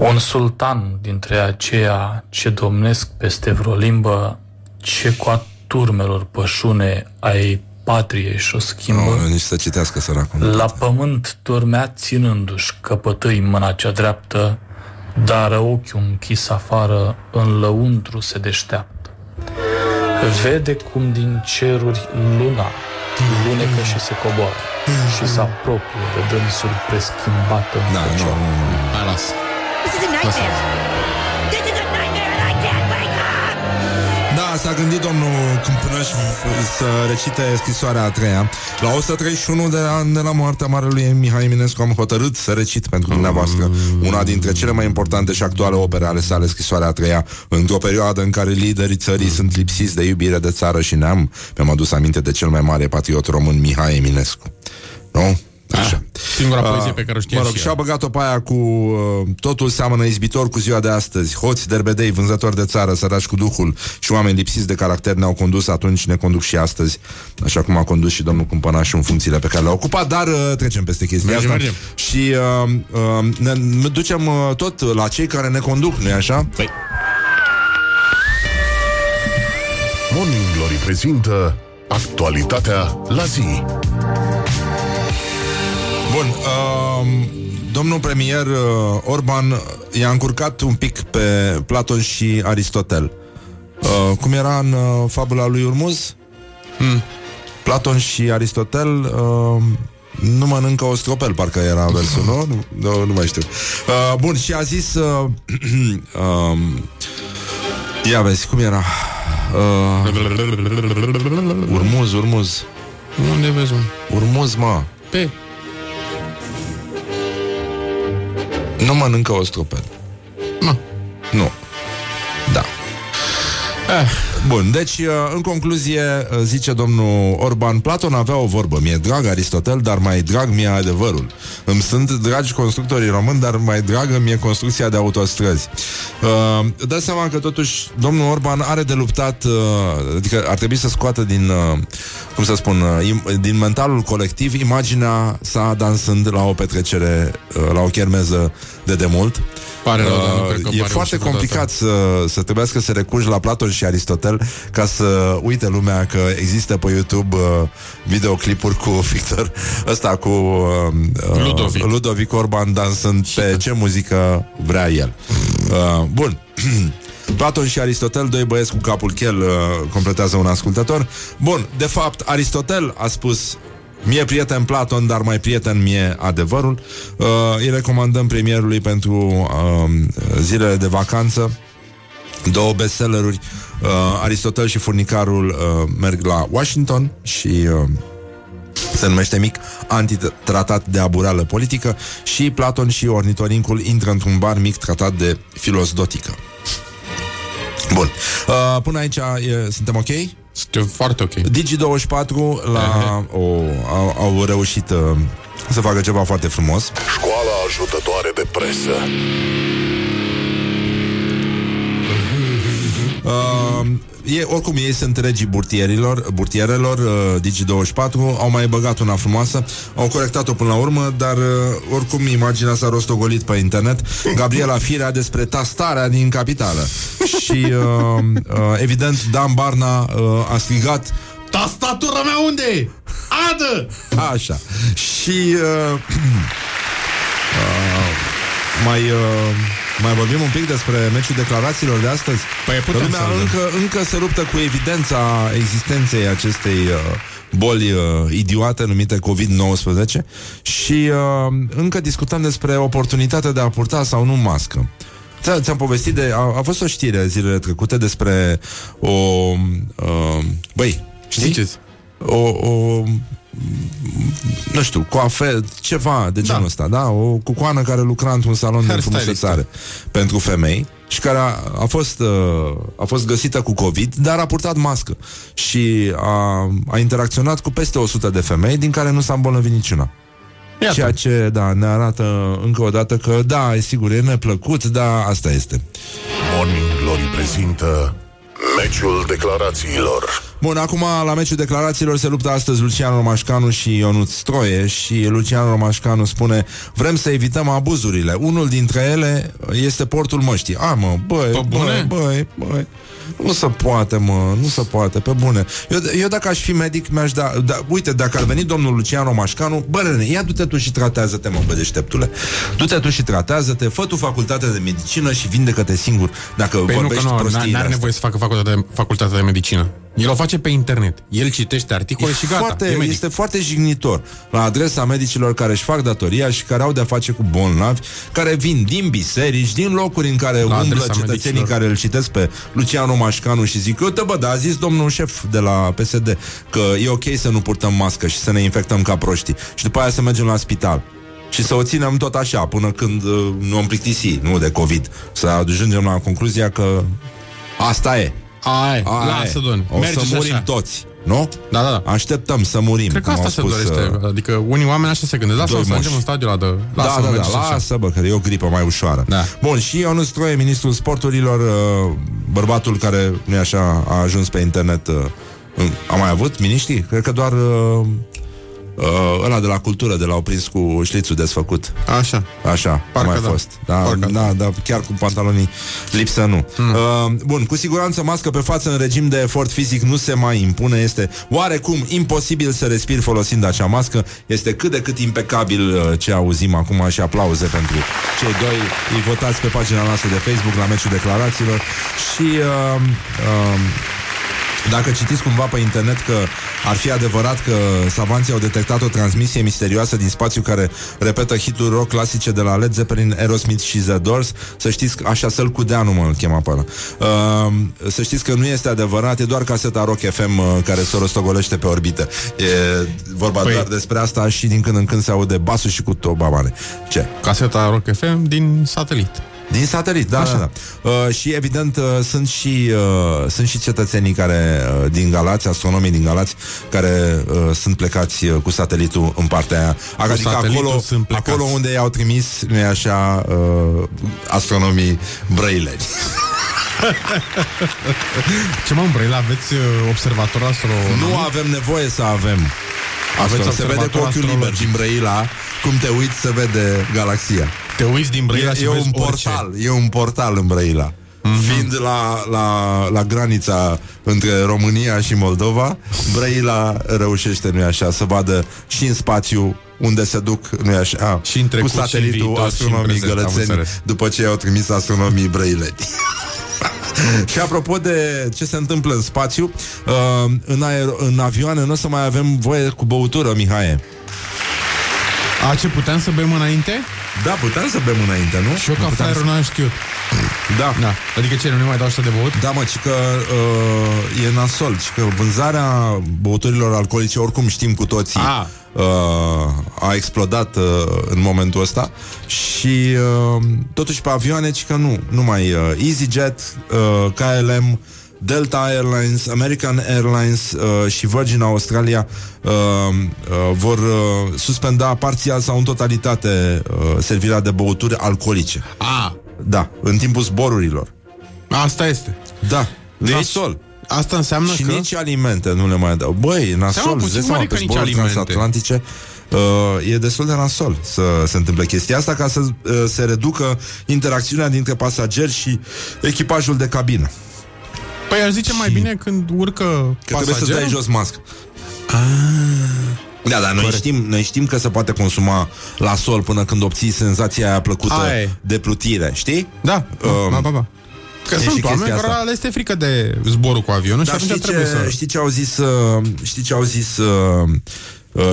Un sultan dintre aceia ce domnesc peste vreo limbă, ce coa turmelor pășune ai patriei și o schimbă, Nu, nici să citească săracul. la pământ dormea ținându-și căpătâi mâna cea dreaptă, dar ochiul închis afară în lăuntru se deșteaptă. Vede cum din ceruri luna lunecă și se coboară și se apropie de dânsul preschimbată în Da, nu, fecioară. nu, nu. Hai, las. This is a nightmare. This is a nightmare and I can't wake up. Da, s-a gândit domnul Câmpânăș să recite scrisoarea a treia. La 131 de ani de la moartea marelui Mihai Eminescu am hotărât să recit pentru dumneavoastră una dintre cele mai importante și actuale opere ale sale, scrisoarea a treia, într-o perioadă în care liderii țării sunt lipsiți de iubire de țară și neam. Mi-am adus aminte de cel mai mare patriot român, Mihai Eminescu. Nu? Așa. Singura poezie pe care o știam Mă rog, și și-a eu. băgat-o pe aia cu uh, totul seamănă izbitor cu ziua de astăzi. Hoți, derbedei, vânzători de țară, săraci cu duhul și oameni lipsiți de caracter ne-au condus atunci, ne conduc și astăzi, așa cum a condus și domnul Cumpănaș în funcțiile pe care le-a ocupat, dar uh, trecem peste chestia Mergem, asta. mergem. Și uh, uh, ne, ne ducem uh, tot la cei care ne conduc, nu-i așa? Păi, Morning Glory prezintă actualitatea la zi. Bun, uh, domnul premier uh, Orban i-a încurcat un pic pe Platon și Aristotel. Uh, cum era în uh, fabula lui Urmuz? Hmm. Platon și Aristotel uh, nu mănâncă o stropel, parcă era versul, nu? Nu, nu, nu mai știu. Uh, bun, și a zis... Uh, uh, ia vezi, cum era? Uh, urmuz, urmuz. unde vezi, mă? Urmuz, mă. Pe. Nu mănâncă o stropel. Mă. Nu. Da. Eh, bun, deci, uh, în concluzie, uh, zice domnul Orban, Platon avea o vorbă, mi-e drag Aristotel, dar mai drag mi-e adevărul. Îmi sunt dragi constructorii români, dar mai dragă mi-e construcția de autostrăzi. Uh, dați seama că totuși domnul Orban are de luptat, uh, adică ar trebui să scoată din, uh, cum să spun, uh, im- din mentalul colectiv imaginea sa dansând la o petrecere, uh, la o chermeză de demult. Pare rău, dar nu Uh, cred că e pare foarte reușit vreodată. complicat să, să trebuiască să recurgi la Platon și Aristotel ca să uite lumea că există pe YouTube uh, videoclipuri cu Victor ăsta cu uh, uh, Ludovic. Ludovic Orban dansând pe ce muzică vrea el. Uh, bun. Platon și Aristotel, doi băieți cu capul chel, uh, completează un ascultător. Bun, de fapt, Aristotel a spus Mie prieten Platon, dar mai prieten mie adevărul. Uh, îi recomandăm premierului pentru uh, zilele de vacanță. Două bestselleruri. Uh, Aristotel și Furnicarul uh, merg la Washington și uh, se numește mic antitratat de abureală politică și Platon și Ornitorincul intră într-un bar mic tratat de filosdotică. Bun. Uh, până aici e, suntem ok? Suntem foarte ok. Digi24 la, o, au, au reușit uh, să facă ceva foarte frumos. Școala ajutătoare de presă. Uh, e, oricum ei sunt regii burtierilor, burtierelor uh, Digi24 Au mai băgat una frumoasă Au corectat-o până la urmă Dar uh, oricum imaginea s-a rostogolit pe internet Gabriela Firea despre tastarea din capitală Și uh, uh, evident Dan Barna uh, a strigat Tastatura mea unde e? Adă! Așa Și uh, uh, Mai uh, Mai vorbim un pic despre meciul declarațiilor de astăzi Păi Că putem lumea să încă, încă se luptă cu evidența existenței acestei uh, boli uh, idiote numite COVID-19 și uh, încă discutăm despre oportunitatea de a purta sau nu mască. Ți- Ți-am povestit de... A, a fost o știre zilele trecute despre o... Uh, băi, știi? Ziceți. O, o nu știu, coafe, ceva de genul Da. ăsta, da? O cucoană care lucra într-un salon de Hairstylist. frumusețare pentru femei și care a, a, fost, uh, a fost găsită cu COVID, dar a purtat mască și a, a interacționat cu peste 100 de femei, din care nu s-a îmbolnăvit niciuna. Iată. Ceea ce, da, ne arată încă o dată că, da, e sigur, e neplăcut, dar asta este. Morning Glory prezintă Meciul declarațiilor Bun, acum la meciul declarațiilor se luptă astăzi Lucian Romașcanu și Ionut Stroie și Lucian Romașcanu spune vrem să evităm abuzurile. Unul dintre ele este portul măștii. A, mă, băi, Pe bune? băi, băi, băi. Nu se poate, mă, nu se poate, pe bune. Eu, eu dacă aș fi medic, mi-aș da, da... Uite, dacă ar veni domnul Lucian Romașcanu, bă, Rene, ia du-te tu și tratează-te, mă, bă, deșteptule. Du-te tu și tratează-te, fă tu facultatea de medicină și vindecă-te singur dacă Păi nu, că vorbești nu, prostiile n-are astea. nevoie să facă facultatea de, facultatea de medicină. El o face pe internet. El citește articole E și gata. foarte, e medic. este foarte jignitor la adresa medicilor care își fac datoria și care au de-a face cu bolnavi, care vin din biserici, din locuri în care La umblă adresa cetățenii medicilor. care îl citesc pe Lucian Romașcanu și zic, uite bă, da, a zis domnul șef de la PSD că e ok să nu purtăm mască și să ne infectăm ca proștii și după aia să mergem la spital. Și să o ținem tot așa, până când uh, nu am plictisi, nu de COVID. Să ajungem la concluzia că asta e. Ai, Aia lasă, e. domn. O Merge să și murim așa. toți, nu? Da, da, da. Așteptăm să murim. Cred că cum asta au se spus, dorește. uh, Adică unii oameni așa se gândesc. Lasă doi să mergem moși. în stadiul ăla de... Da, Lasă, da, merge da, și așa. lasă, bă, că e o gripă mai ușoară. Da. Bun, și Ionut Stroie, ministrul sporturilor, uh, bărbatul care, nu așa, a ajuns pe internet, uh, în- a mai avut miniștri? Cred că doar uh, uh, ăla de la cultură, de l-au prins cu șlițul desfăcut. Așa. Așa, Parcă a mai da. fost. Da, Parcă da, da, chiar cu pantalonii lipsă nu. Hmm. Uh, bun, cu siguranță mască pe față în regim de efort fizic nu se mai impune. Este oarecum imposibil să respiri folosind acea mască. Este cât de cât impecabil uh, ce auzim acum și aplauze pentru cei doi. Îi votați pe pagina noastră de Facebook la meciul declarațiilor și uh, uh, dacă citiți cumva pe internet că ar fi adevărat că savanții au detectat o transmisie misterioasă din spațiu care repetă hituri rock clasice de la Led Zeppelin, Aerosmith și The Doors, să știți că așa să-l cudeanu mă îl chema pe ăla. Uh, să știți că nu este adevărat, e doar caseta Rock FM uh, care se rostogolește pe orbită. E vorba Păi- doar despre asta și din când în când se aude basul și cu tobabane. Ce? Caseta Rock FM din satelit. Din satelit, da, Așa. da, da. Uh, și evident uh, sunt și uh, sunt și cetățenii care uh, din Galați, astronomii din Galați, care uh, sunt plecați uh, cu satelitul în partea aia. Adică satelitul acolo, sunt plecați. acolo unde i-au trimis, nu e așa, uh, astronomii brăileni. Ce mă îmbrăi, aveți uh, observator astronomic? Nu avem nevoie să avem. Aveți Asta se vede cu observator ochiul liber astrologic. din Brăila Cum te uiți se vede galaxia Te uiți din Brăila e, și e vezi un orice. portal, e un portal în Brăila. Mm-hmm. Fiind la, la, la granița între România și Moldova, Brăila reușește, nu așa, să vadă și în spațiu unde se duc, nu așa, Și în trecut, cu satelitul și în viitor, astronomii și în prezent, am gălățeni, înțeles. după ce i-au trimis astronomii brăileni. și apropo de ce se întâmplă în spațiu, uh, în, aer- în avioane nu o să mai avem voie cu băutură, Mihaie. A, ce puteam să bem înainte? Da, puteam să bem înainte, nu? Și eu Nu ca puteam fraierul n-am știut. Da. Da. Adică ce, nu ne mai dau așa de băut? Da, mă, ci că uh, e nasol, ci că vânzarea băuturilor alcoolice, oricum știm cu toții, A. uh, a explodat uh, în momentul ăsta și uh, totuși pe avioane, ci că nu, numai uh, EasyJet, uh, KLM, Delta Airlines, American Airlines uh, și Virgin Australia uh, uh, vor uh, suspenda parțial sau în totalitate uh, servirea de băuturi alcoolice. A, Da, în timpul zborurilor. asta este. Da, Deci, nasol. Asta înseamnă Și că... nici alimente nu le mai dau. Băi, nasol, Seama îți puțin, dai seama, adică pe nici zboruri alimente. transatlantice uh, e destul de nasol să se întâmple chestia asta ca să uh, se reducă interacțiunea dintre pasageri și echipajul de cabină. Păi aș zice mai Și- bine când urcă Că trebuie să pasagerul. dai jos mască. Da, dar noi știm, noi știm că se poate consuma la sol până când obții senzația aia plăcută Aia e. de plutire, știi? Da, Um, ba, ba, ba. Că e și sunt oameni chestia care asta. le este frică de zborul cu avionul și Dar atunci știi trebuie ce, să... știi ce au zis uh, Știi ce au zis uh, uh,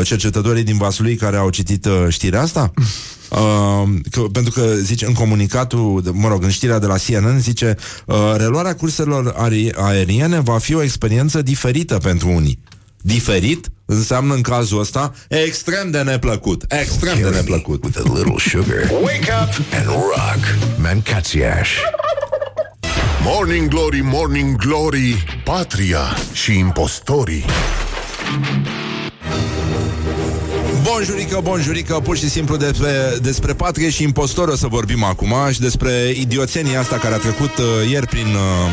Cercetătorii din Vaslui Care au citit uh, știrea asta Uh, că, pentru că zice în comunicatul, de- mă rog, în știrea de la CNN zice uh, reluarea curselor aeri- aeriene va fi o experiență diferită pentru unii. Diferit înseamnă în cazul ăsta extrem de neplăcut. Extrem de neplăcut. With a little sugar. Wake up and rock. Mancațiaș. Morning Glory, Morning Glory Patria și impostorii Bonjurică, bonjurică, pur și simplu despre, despre patrie și impostor o să vorbim acum și despre idioțenia asta care a trecut uh, ieri prin, uh,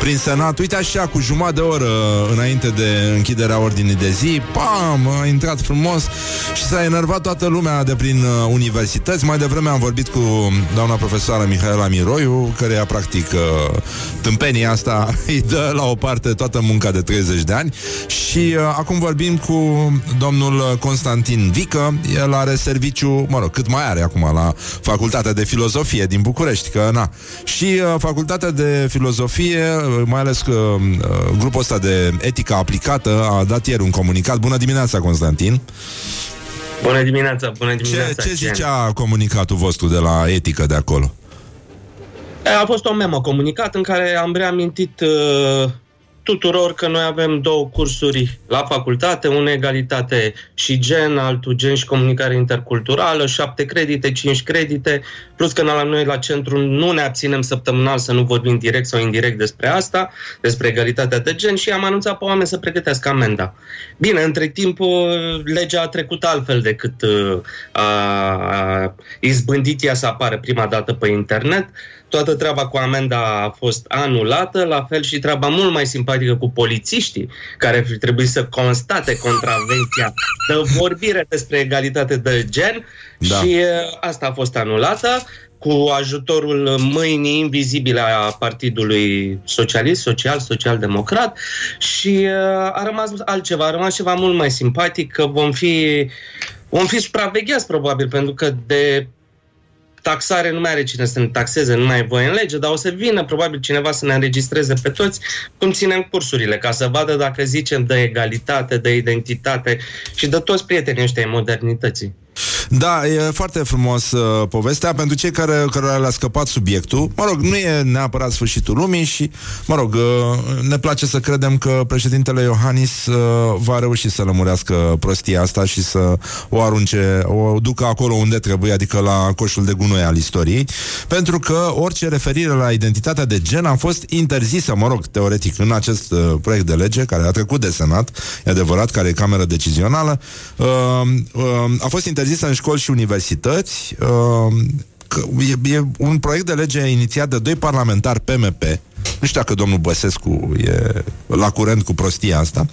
prin Senat. Uite așa, cu jumătate de oră înainte de închiderea ordinii de zi, pam, a intrat frumos și s-a enervat toată lumea de prin uh, universități. Mai devreme am vorbit cu doamna profesoară Mihaela Miroiu, care practic uh, tâmpenia asta îi dă la o parte toată munca de 30 de ani și uh, acum vorbim cu domnul Constantin Vică, el are serviciu, mă rog, cât mai are acum la Facultatea de Filozofie din București, că na. Și uh, Facultatea de Filozofie, uh, mai ales că uh, grupul ăsta de etică aplicată a dat ieri un comunicat. Bună dimineața, Constantin! Bună dimineața, bună dimineața. Ce, ce zicea comunicatul vostru de la etică de acolo? A fost o memă comunicat în care am reamintit uh, tuturor că noi avem două cursuri la facultate, una egalitate și gen, altul gen și comunicare interculturală, șapte credite, cinci credite, plus că la noi la centru nu ne abținem săptămânal să nu vorbim direct sau indirect despre asta, despre egalitatea de gen și am anunțat pe oameni să pregătească amenda. Bine, între timp legea a trecut altfel decât uh, a, a izbândit ea să apară prima dată pe internet, toată treaba cu amenda a fost anulată, la fel și treaba mult mai simpatică cu polițiștii, care ar fi trebuit să constate contravenția de vorbire despre egalitate de gen da. și uh, asta a fost anulată cu ajutorul mâinii invizibile a Partidului Socialist, Social, Social-Democrat și uh, a rămas altceva, a rămas ceva mult mai simpatic, că vom fi, vom fi supravegheați probabil, pentru că de taxare nu mai are cine să ne taxeze, nu mai e voie în lege, dar o să vină probabil cineva să ne înregistreze pe toți cum ținem cursurile, ca să vadă dacă zicem de egalitate, de identitate și de toți prietenii ăștia ai modernității. Da, e foarte frumos uh, povestea pentru cei care, care le-a scăpat subiectul. Mă rog, nu e neapărat sfârșitul lumii și, mă rog, uh, ne place să credem că președintele Iohannis uh, va reuși să lămurească prostia asta și să o arunce, o ducă acolo unde trebuie, adică la coșul de gunoi al istoriei, pentru că orice referire la identitatea de gen a fost interzisă, mă rog, teoretic, în acest uh, proiect de lege care a trecut de Senat, e adevărat, care e cameră decizională, uh, uh, a fost interzisă în școli și universități. Uh, e, e un proiect de lege inițiat de doi parlamentari PMP, nu știu dacă domnul Băsescu e la curent cu prostia asta,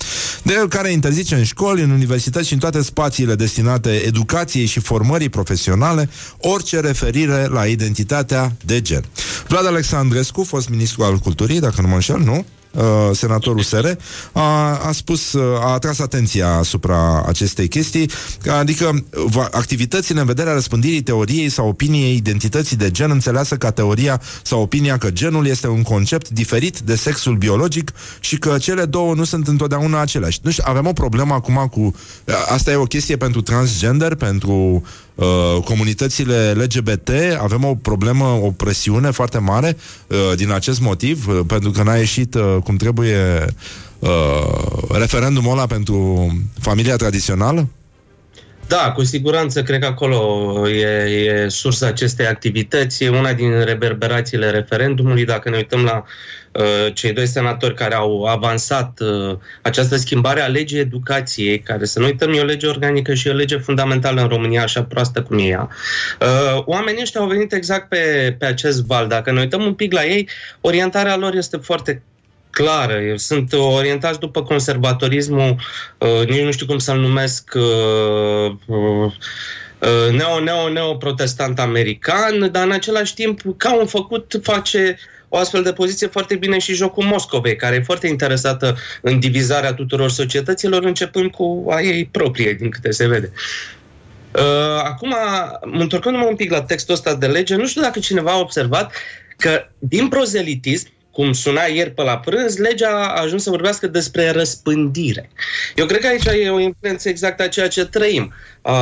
de el care interzice în școli, în universități și în toate spațiile destinate educației și formării profesionale orice referire la identitatea de gen. Vlad Alexandrescu, fost ministru al culturii, dacă nu mă înșel, nu? Uh, senatorul SR, a, a spus, uh, a atras atenția asupra acestei chestii, adică va, activitățile în vederea răspândirii teoriei sau opiniei identității de gen înțeleasă ca teoria sau opinia că genul este un concept diferit de sexul biologic și că cele două nu sunt întotdeauna aceleași. Nu știu, avem o problemă acum cu... Asta e o chestie pentru transgender, pentru uh, comunitățile LGBT, avem o problemă, o presiune foarte mare uh, din acest motiv, uh, pentru că n-a ieșit uh, cum trebuie uh, referendumul ăla pentru familia tradițională? Da, cu siguranță cred că acolo e, e sursa acestei activități, e una din reverberațiile referendumului. Dacă ne uităm la uh, cei doi senatori care au avansat uh, această schimbare a legii educației, care să nu uităm e o lege organică și o lege fundamentală în România, așa proastă cum e ea. Uh, oamenii ăștia au venit exact pe, pe acest val. Dacă ne uităm un pic la ei, orientarea lor este foarte clară. Eu sunt orientați după conservatorismul, uh, nici nu știu cum să-l numesc, uh, uh, neo, neo, neo protestant american, dar în același timp, ca un făcut, face o astfel de poziție foarte bine și jocul Moscovei, care e foarte interesată în divizarea tuturor societăților, începând cu a ei proprie, din câte se vede. Uh, acum, întorcându-mă un pic la textul ăsta de lege, nu știu dacă cineva a observat că din prozelitism cum suna ieri pe la prânz, legea a ajuns să vorbească despre răspândire. Eu cred că aici e o influență exact a ceea ce trăim. A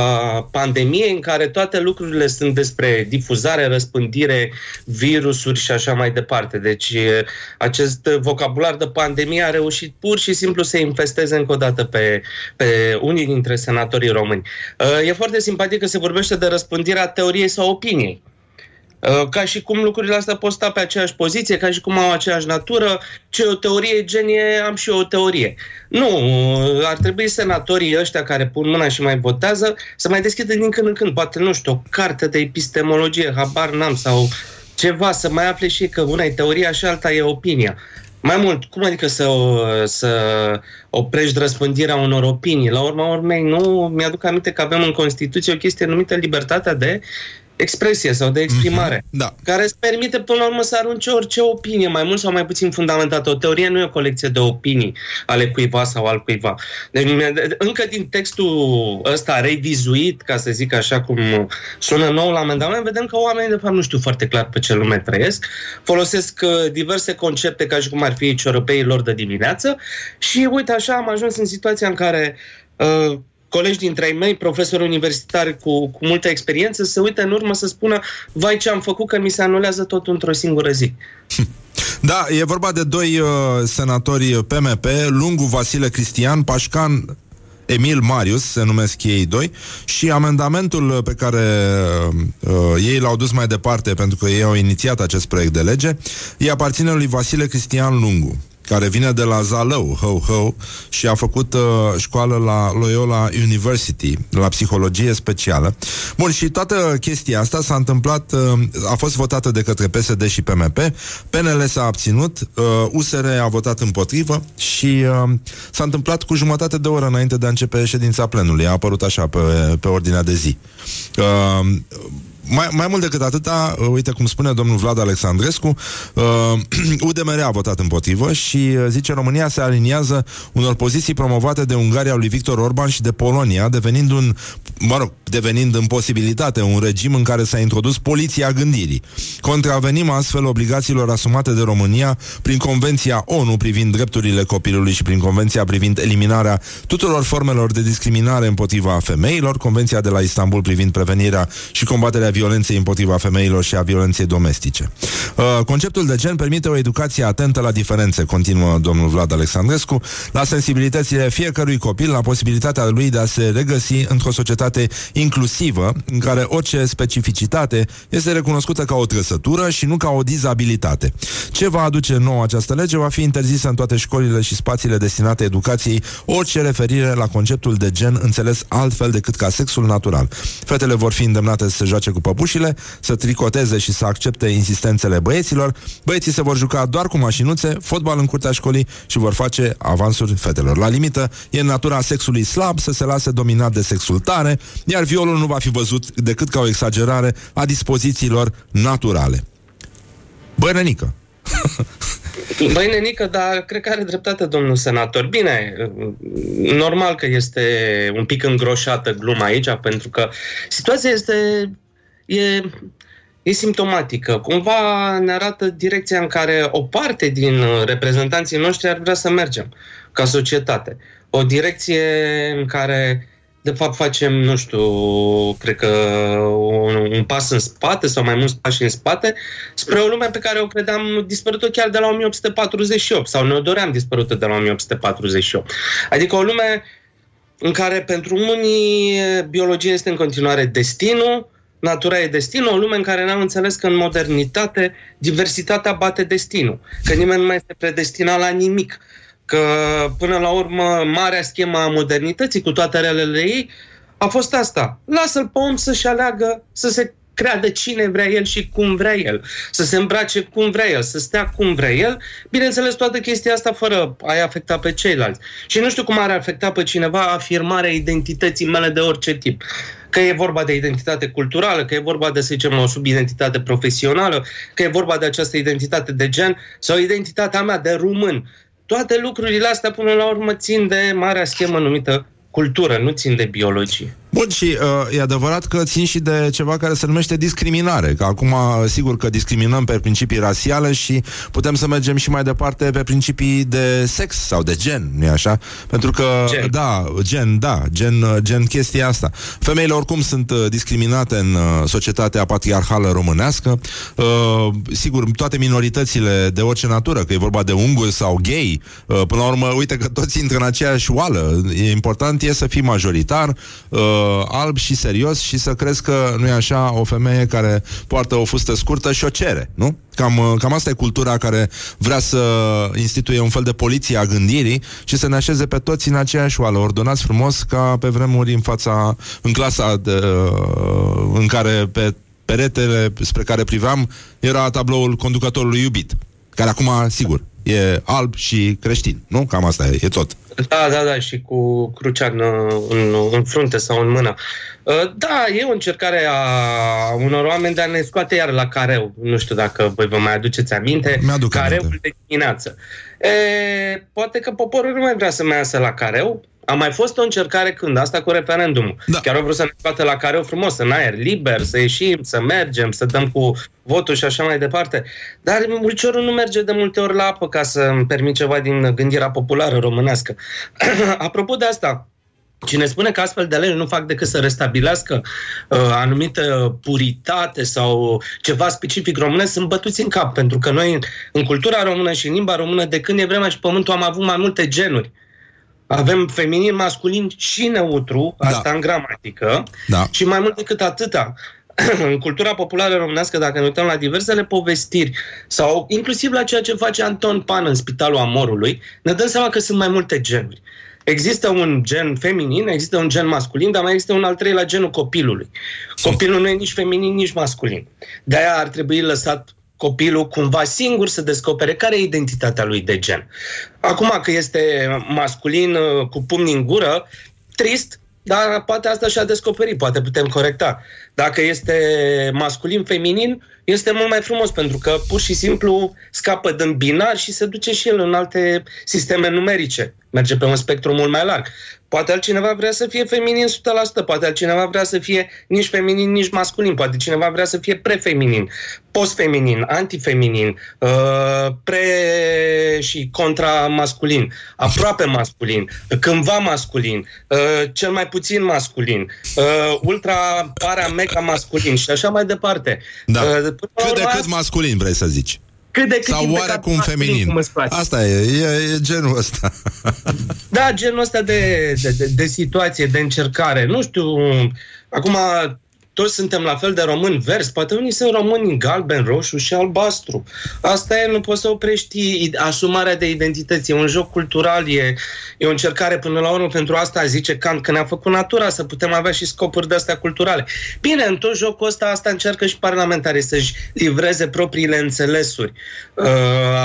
pandemiei în care toate lucrurile sunt despre difuzare, răspândire, virusuri și așa mai departe. Deci acest vocabular de pandemie a reușit pur și simplu să infesteze încă o dată pe, pe unii dintre senatorii români. E foarte simpatic că se vorbește de răspândirea teoriei sau opiniei. Uh, Ca și cum lucrurile astea pot sta pe aceeași poziție, ca și cum au aceeași natură, ce o teorie genie, am și eu o teorie. Nu, uh, ar trebui senatorii ăștia care pun mâna și mai votează să mai deschidă din când în când, poate, nu știu, o carte de epistemologie, habar n-am, sau ceva, să mai afle și că una e teoria și alta e opinia. Mai mult, cum adică să, să oprești răspândirea unor opinii? La urma urmei, nu mi-aduc aminte că avem în Constituție o chestie numită libertatea de expresie sau de exprimare, mm-hmm. da. care îți permite până la urmă să arunci orice opinie, mai mult sau mai puțin fundamentată. O teorie nu e o colecție de opinii ale cuiva sau al cuiva. Deci încă din textul ăsta revizuit, ca să zic așa cum sună nou la amendament, vedem că oamenii de fapt nu știu foarte clar pe ce lume trăiesc, folosesc uh, diverse concepte ca și cum ar fi ciorăpeii lor de dimineață și uite așa am ajuns în situația în care uh, colegi dintre ai mei, profesori universitari cu, cu multă experiență, să uite în urmă să spună vai ce am făcut că mi se anulează tot într-o singură zi. Da, e vorba de doi uh, senatori PMP, Lungu Vasile Cristian, Pașcan Emil Marius, se numesc ei doi, și amendamentul pe care uh, ei l-au dus mai departe, pentru că ei au inițiat acest proiect de lege, îi aparține lui Vasile Cristian Lungu care vine de la Zalău, ho, ho, și a făcut uh, școală la Loyola University, la psihologie specială. Bun, și toată chestia asta s-a întâmplat, uh, a fost votată de către PSD și PMP, PNL s-a abținut, uh, USR a votat împotrivă și uh, s-a întâmplat cu jumătate de oră înainte de a începe ședința plenului. A apărut așa pe, pe ordinea de zi. Uh, mai, mai mult decât atâta, uh, uite cum spune domnul Vlad Alexandrescu, uh, UDMR a votat împotrivă și uh, zice România se aliniază unor poziții promovate de Ungaria lui Victor Orban și de Polonia, devenind un, mă rog, devenind în posibilitate un regim în care s-a introdus poliția gândirii. Contravenim astfel obligațiilor asumate de România prin Convenția ONU privind drepturile copilului și prin Convenția privind eliminarea tuturor formelor de discriminare împotriva femeilor, Convenția de la Istanbul privind prevenirea și combaterea violenței împotriva femeilor și a violenței domestice. Uh, conceptul de gen permite o educație atentă la diferențe, continuă domnul Vlad Alexandrescu, la sensibilitățile fiecărui copil, la posibilitatea lui de a se regăsi într-o societate inclusivă, în care orice specificitate este recunoscută ca o trăsătură și nu ca o dizabilitate. Ce va aduce nou această lege va fi interzisă în toate școlile și spațiile destinate educației orice referire la conceptul de gen înțeles altfel decât ca sexul natural. Fetele vor fi îndemnate să se joace cu păpușile, să tricoteze și să accepte insistențele băieților. Băieții se vor juca doar cu mașinuțe, fotbal în curtea școlii și vor face avansuri fetelor. La limită, e în natura sexului slab să se lase dominat de sexul tare, iar violul nu va fi văzut decât ca o exagerare a dispozițiilor naturale. Băi, nenică! Băi, nenică, dar cred că are dreptate domnul senator. Bine, normal că este un pic îngroșată gluma aici, pentru că situația este e, e simptomatică. Cumva ne arată direcția în care o parte din reprezentanții noștri ar vrea să mergem ca societate. O direcție în care de fapt facem, nu știu, cred că un, un pas în spate sau mai mulți pași în spate spre o lume pe care o credeam dispărută chiar de la 1848 sau ne-o doream dispărută de la 1848. Adică o lume în care pentru unii biologia este în continuare destinul, natura e destinul, o lume în care n-am înțeles că în modernitate diversitatea bate destinul, că nimeni nu mai este predestinat la nimic, că până la urmă marea schemă a modernității cu toate relele ei a fost asta. Lasă-l pe om să-și aleagă, să se creadă cine vrea el și cum vrea el, să se îmbrace cum vrea el, să stea cum vrea el, bineînțeles toată chestia asta fără a-i afecta pe ceilalți. Și nu știu cum ar afecta pe cineva afirmarea identității mele de orice tip. Că e vorba de identitate culturală, că e vorba de, să zicem, o subidentitate profesională, că e vorba de această identitate de gen sau identitatea mea de român. Toate lucrurile astea, până la urmă, țin de marea schemă numită cultură, nu țin de biologie. Bun, și uh, e adevărat că țin și de ceva care se numește discriminare, că acum sigur că discriminăm pe principii rasiale și putem să mergem și mai departe pe principii de sex sau de gen, nu așa? Pentru că, gen. da, gen, da, gen, gen chestia asta. Femeile oricum sunt uh, discriminate în uh, societatea patriarhală românească, uh, sigur, toate minoritățile de orice natură, că e vorba de unguri sau gay, uh, până la urmă, uite că toți intră în aceeași oală. E important e să fii majoritar, uh, alb și serios și să crezi că nu e așa o femeie care poartă o fustă scurtă și o cere, nu? Cam, uh, cam asta e cultura care vrea să instituie un fel de poliție a gândirii și să ne așeze pe toți în aceeași oală, ordonați frumos ca pe vremuri în fața, în clasa de, uh, în care pe peretele spre care priveam era tabloul conducătorului iubit, care acum, sigur, e alb și creștin, nu? Cam asta e, e tot. Da, da, da, și cu crucea în, în, în frunte sau în mână. Uh, Da, e o încercare a unor oameni de a ne scoate iar la careu. Nu știu dacă voi vă mai aduceți aminte. Mi-aduc Careul aminte. de dimineață. E, poate că poporul nu mai vrea să mai iasă la careu. A mai fost o încercare când? Asta cu referendumul. Da. Chiar au vrut să ne scoată la careu frumos, în aer liber, să ieșim, să mergem, să dăm cu votul și așa mai departe. Dar mulciorul nu merge de multe ori la apă ca să îmi permit ceva din gândirea populară românească. Apropo de asta, Cine spune că astfel de legi nu fac decât să restabilească uh, anumită puritate sau ceva specific românesc, sunt bătuți în cap, pentru că noi în, în cultura română și în limba română, de când e vremea și pământul, am avut mai multe genuri. Avem feminin, masculin și neutru, asta în gramatică, Da. și mai mult decât atâta, în cultura populară românească, dacă ne uităm la diversele povestiri sau inclusiv la ceea ce face Anton Pan în Spitalul Amorului, ne dăm seama că sunt mai multe genuri. Există un gen feminin, există un gen masculin, dar mai există un al treilea genul copilului. Copilul nu e nici feminin, nici masculin. De-aia ar trebui lăsat copilul cumva singur să descopere care e identitatea lui de gen. Acum că este masculin uh, cu pumni în gură, trist, dar poate asta și-a descoperit, poate putem corecta. Dacă este masculin-feminin, este mult mai frumos, pentru că pur și simplu scapă din binar și se duce și el în alte sisteme numerice. Merge pe un spectru mult mai larg. Poate altcineva vrea să fie feminin 100%, poate altcineva vrea să fie nici feminin, nici masculin, poate cineva vrea să fie prefeminin, postfeminin, antifeminin, uh, pre și contra masculin, aproape masculin, cândva masculin, uh, cel mai puțin masculin, uh, ultra para mega masculin și așa mai departe. Da. Uh, până la Cât de urmă, cât masculin vrei să zici. Cât de cât Sau impecabil oarecum masculin, feminin. cum îți place. Asta e, e, e genul ăsta. Da, genul ăsta de, de, de, de situație, de încercare. Nu știu, acum toți suntem la fel de români verzi, poate unii sunt români galben, roșu și albastru. Asta e, nu poți să oprești i- asumarea de identități. E un joc cultural, e, e o încercare până la urmă pentru asta, zice Kant, că ne-a făcut natura să putem avea și scopuri de astea culturale. Bine, în tot jocul ăsta, asta încearcă și parlamentarii să-și livreze propriile înțelesuri. Uh,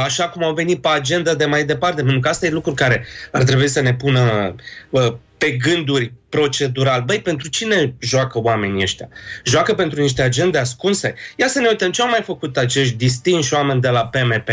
așa cum au venit pe agenda de mai departe, pentru că asta e lucru care ar trebui să ne pună uh, pe gânduri procedural. Băi, pentru cine joacă oamenii ăștia? Joacă pentru niște agende ascunse? Ia să ne uităm ce au mai făcut acești distinși oameni de la PMP.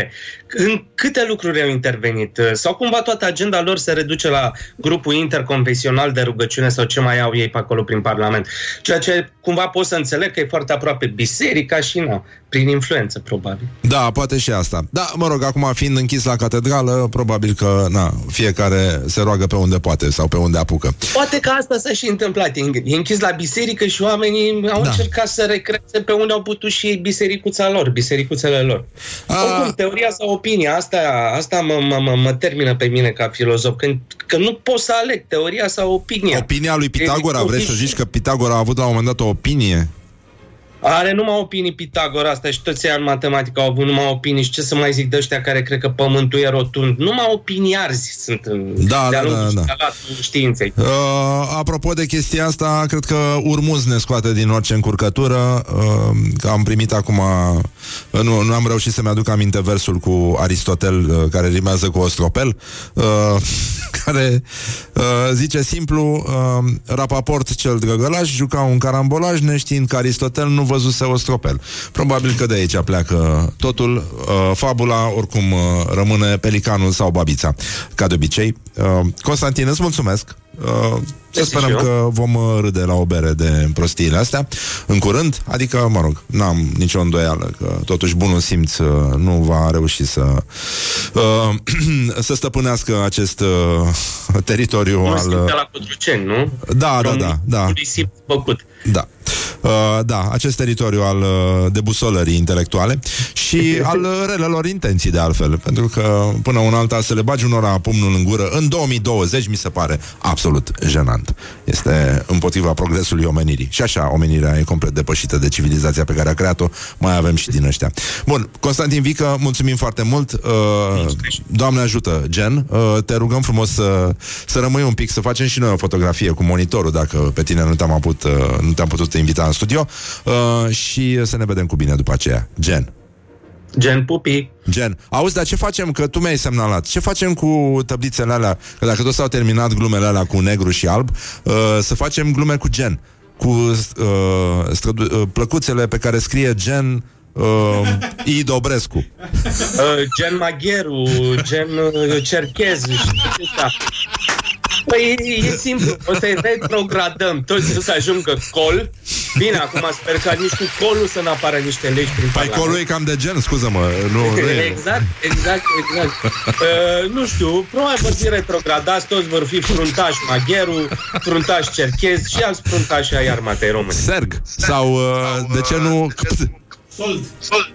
În câte lucruri au intervenit? Sau cumva toată agenda lor se reduce la grupul interconfesional de rugăciune sau ce mai au ei pe acolo prin Parlament? Ceea ce cumva pot să înțeleg că e foarte aproape biserica și na, prin influență, probabil. Da, poate și asta. Da, mă rog, acum fiind închis la catedrală, probabil că, na, fiecare se roagă pe unde poate sau pe unde apucă. Poate că asta s-a și întâmplat. E e închis la biserică și oamenii au Da. încercat să recreeze pe unde au putut și ei bisericuța lor, bisericuțele lor. Oricum, teoria sau opinia, asta, asta mă, mă, mă, mă termină pe mine ca filozof, că, că nu pot să aleg teoria sau opinia. Opinia lui Pitagora, E- vrei să zici că Pitagora a avut la un moment dat o opinie? Are numai opinii Pitagora asta și toți ea în matematică au avut numai opinii și ce să mai zic de ăștia care cred că pământul e rotund. Numai opinii arzi sunt în, Da, de-a da, lungul da, da. scalatul științei. Uh, apropo de chestia asta, cred că Urmuz ne scoate din orice încurcătură. Uh, că am primit acum... Uh, nu, nu am reușit să-mi aduc aminte versul cu Aristotel, uh, care rimează cu ostropel, uh, care uh, zice simplu, uh, Rapaport cel drăgălaș juca un carambolaj neștiind că Aristotel nu văzuse ostropel. Probabil că de aici pleacă totul. Uh, fabula oricum uh, rămâne pelicanul sau babița, ca de obicei. Uh, Constantin, îți mulțumesc. Uh, să Mersi sperăm și eu. că vom uh, râde la o bere de prostiile astea în curând, adică, mă rog, n-am nicio îndoială că totuși bunul simț uh, nu va reuși să uh, să stăpânească acest uh, teritoriu Nu al... simte la Cotroceni, nu? Da, da, Românii da, da. bunului simț făcut. Da. Uh, da, acest teritoriu al uh, debusolării intelectuale și al uh, relelor intenții, de altfel. Pentru că până un alta să le bagi unora pumnul în gură în 2020 mi se pare absolut jenant. Este împotriva progresului omenirii. Și așa, omenirea e complet depășită de civilizația pe care a creat-o. Mai avem și din ăștia. Bun, Constantin Vică, mulțumim foarte mult. Uh, Doamne ajută, Gen. Uh, te rugăm frumos să, să rămâi un pic, să facem și noi o fotografie cu monitorul, dacă pe tine nu te-am, aput, uh, nu te-am putut invita în studio. Uh, și să ne vedem cu bine după aceea. Gen. Gen pupi. Gen. Auzi, dar ce facem? Că tu mi-ai semnalat. Ce facem cu tăblițele alea? Că dacă tot s-au terminat glumele alea cu negru și alb, uh, să facem glume cu gen. Cu uh, strădu- uh, plăcuțele pe care scrie gen uh, I. Dobrescu. Uh, gen magheru, gen uh, cerchez, știi asta. Păi e, e simplu, o să-i retrogradăm toți să ajungă col. Bine, acum sper că nici cu colul să nu apară niște legi prin Păi Parlament. colul e cam de gen, scuză-mă. Nu, nu e. Exact, exact, exact. Uh, nu știu, probabil vor fi retrogradați, toți vor fi fruntași magheru, fruntași cerchez și alți fruntași ai armatei române. Serg. Sau, uh, de ce nu... Sold. Sold.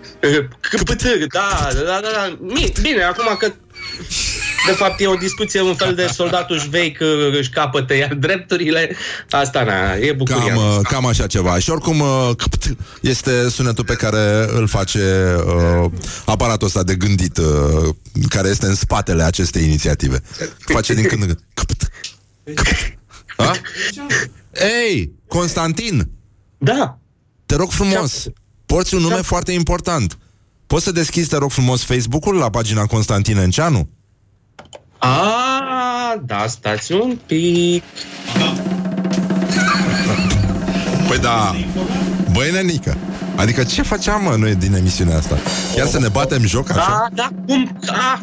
Cât, da, da, da, da. Mi- Bine, acum că de fapt e o discuție, un fel de soldatul șveic uh, își capătă iar drepturile. Asta na, e bucuria. Cam, uh, cam așa ceva. Și oricum uh, cpt, este sunetul pe care îl face uh, aparatul ăsta de gândit, uh, care este în spatele acestei inițiative. Face din când în când. Cpt, cpt. A? Ei, Constantin! Da! Te rog frumos, porți un nume foarte important. Poți să deschizi, te rog frumos, Facebook-ul la pagina Constantin Enceanu? A, da, stați un pic. Păi da, băi nenică Adică ce făceam mă noi din emisiunea asta? Chiar să ne batem joc așa? Da, da, cum? Ah.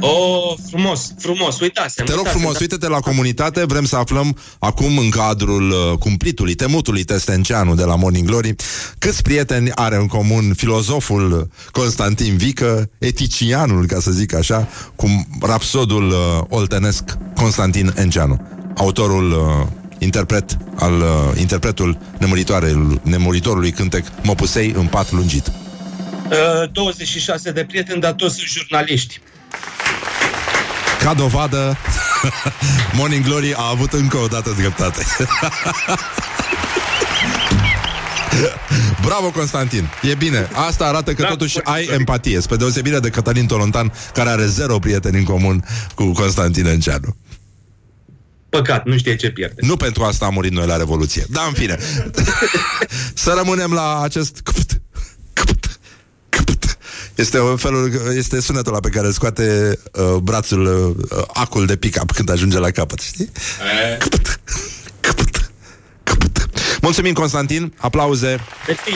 Oh, frumos, frumos, uitați Te rog frumos, uite-te la comunitate Vrem să aflăm acum în cadrul uh, cumplitului, temutului Testenceanu de la Morning Glory Câți prieteni are în comun filozoful Constantin Vică Eticianul, ca să zic așa Cu rapsodul uh, oltenesc Constantin Enceanu Autorul uh, interpret al uh, interpretul nemuritoarei- nemuritorului cântec Mă pusei în pat lungit. Uh, 26 de prieteni, dar toți sunt jurnaliști. Ca dovadă, Morning Glory a avut încă o dată dreptate. Bravo, Constantin! E bine. Asta arată că Da, totuși foarte ai sorry. empatie, spre deosebire de Cătălin Tolontan, care are zero prieteni în comun cu Constantin Enceanu. Păcat, nu știe ce pierde. Nu pentru asta am murit noi la Revoluție. Da, în fine. Să rămânem la acest cpt, cpt, cpt. Este un felul, este sunetul ăla pe care îl scoate uh, brațul, uh, acul de pick-up când ajunge la capăt, știi? Cpt, cpt, cpt. Mulțumim, Constantin, aplauze.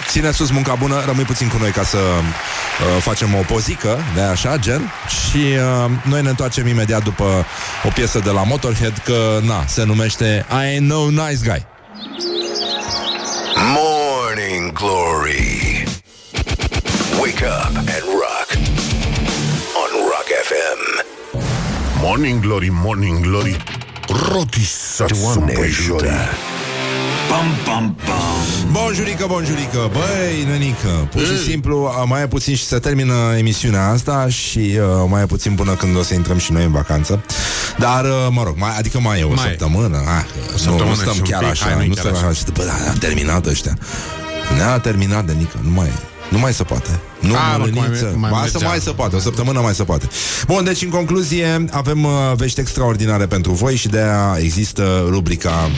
Ține sus munca bună, rămâi puțin cu noi Ca să uh, facem o pozică De așa, gen? Și uh, noi ne întoarcem imediat după O piesă de la Motorhead Că, na, se numește I Ain't No Nice Guy. Morning Glory. Wake up and Morning Glory, Morning Glory Roti să Doamne ajută. Pam, pam, pam Bonjurică, bonjurică Băi, nănică Pur și simplu, a, mai e puțin și se termină emisiunea asta Și uh, mai e puțin până când o să intrăm și noi în vacanță. Dar, uh, mă rog, mai, adică mai e o Mai e. săptămână. Ah, O săptămână nu, nu și stăm un chiar pic, așa hai, nu-i Nu chiar stăm așa. așa. Și după, da, a terminat ăștia. Ne-a terminat de nică, nu mai nu mai se poate. Nu, A, mă, mălăniță. cum mai- mai Ba, să mergea. mai se poate, o săptămână mai se poate. Bun, deci în concluzie avem uh, vești extraordinare pentru voi și de aia există rubrica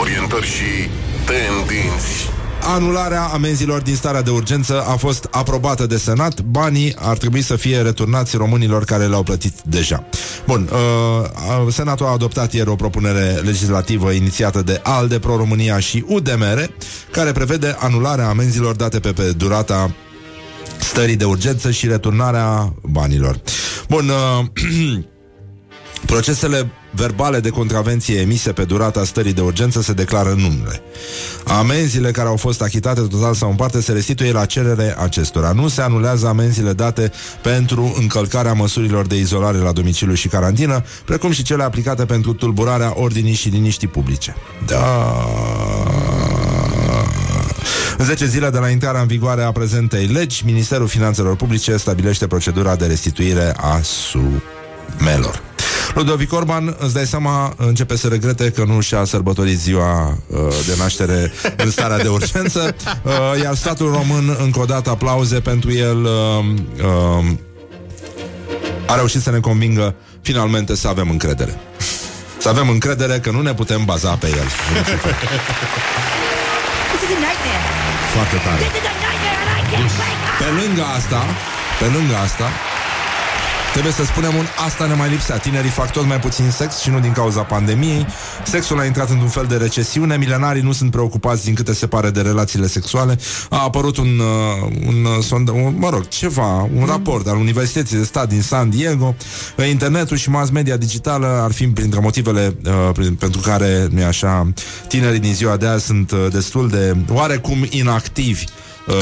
Orientări și tendinți Anularea amenzilor din starea de urgență a fost aprobată de Senat. Banii ar trebui să fie returnați românilor care le-au plătit deja. Bun, uh, Senatul a adoptat ieri o propunere legislativă inițiată de ALDE, Pro-România și UDMR, care prevede anularea amenzilor date pe, pe durata stării de urgență și returnarea banilor. Bun, uh, Procesele verbale de contravenție emise pe durata stării de urgență se declară nule. Amenziile care au fost achitate total sau în parte se restituie la cerere acestora. Nu se anulează amenziile date pentru încălcarea măsurilor de izolare la domiciliu și carantină, precum și cele aplicate pentru tulburarea ordinii și liniștii publice. Da. În 10 zile de la intrarea în vigoare a prezentei legi, Ministerul Finanțelor Publice stabilește procedura de restituire a sumelor. Ludovic Orban, îți dai seama, începe să regrete că nu și-a sărbătorit ziua uh, de naștere în starea de urgență, uh, iar statul român, încă o dată, aplauze pentru el, uh, uh, a reușit să ne convingă finalmente să avem încredere. Să avem încredere că nu ne putem baza pe el. This is a nightmare. Foarte tare. This is a nightmare and I can't wake up. Pe lângă asta, pe lângă asta, Trebuie să spunem un asta ne mai lipsea. Tinerii fac tot mai puțin sex și nu din cauza pandemiei. Sexul a intrat într-un fel de recesiune. Milenarii nu sunt preocupați din câte se pare de relațiile sexuale. A apărut un, uh, un, uh, sond, un mă rog, ceva, un raport al Universității de Stat din San Diego. Internetul și mass media digitală ar fi printre motivele uh, prin, pentru care, nu așa, tinerii din ziua de azi sunt uh, destul de oarecum inactivi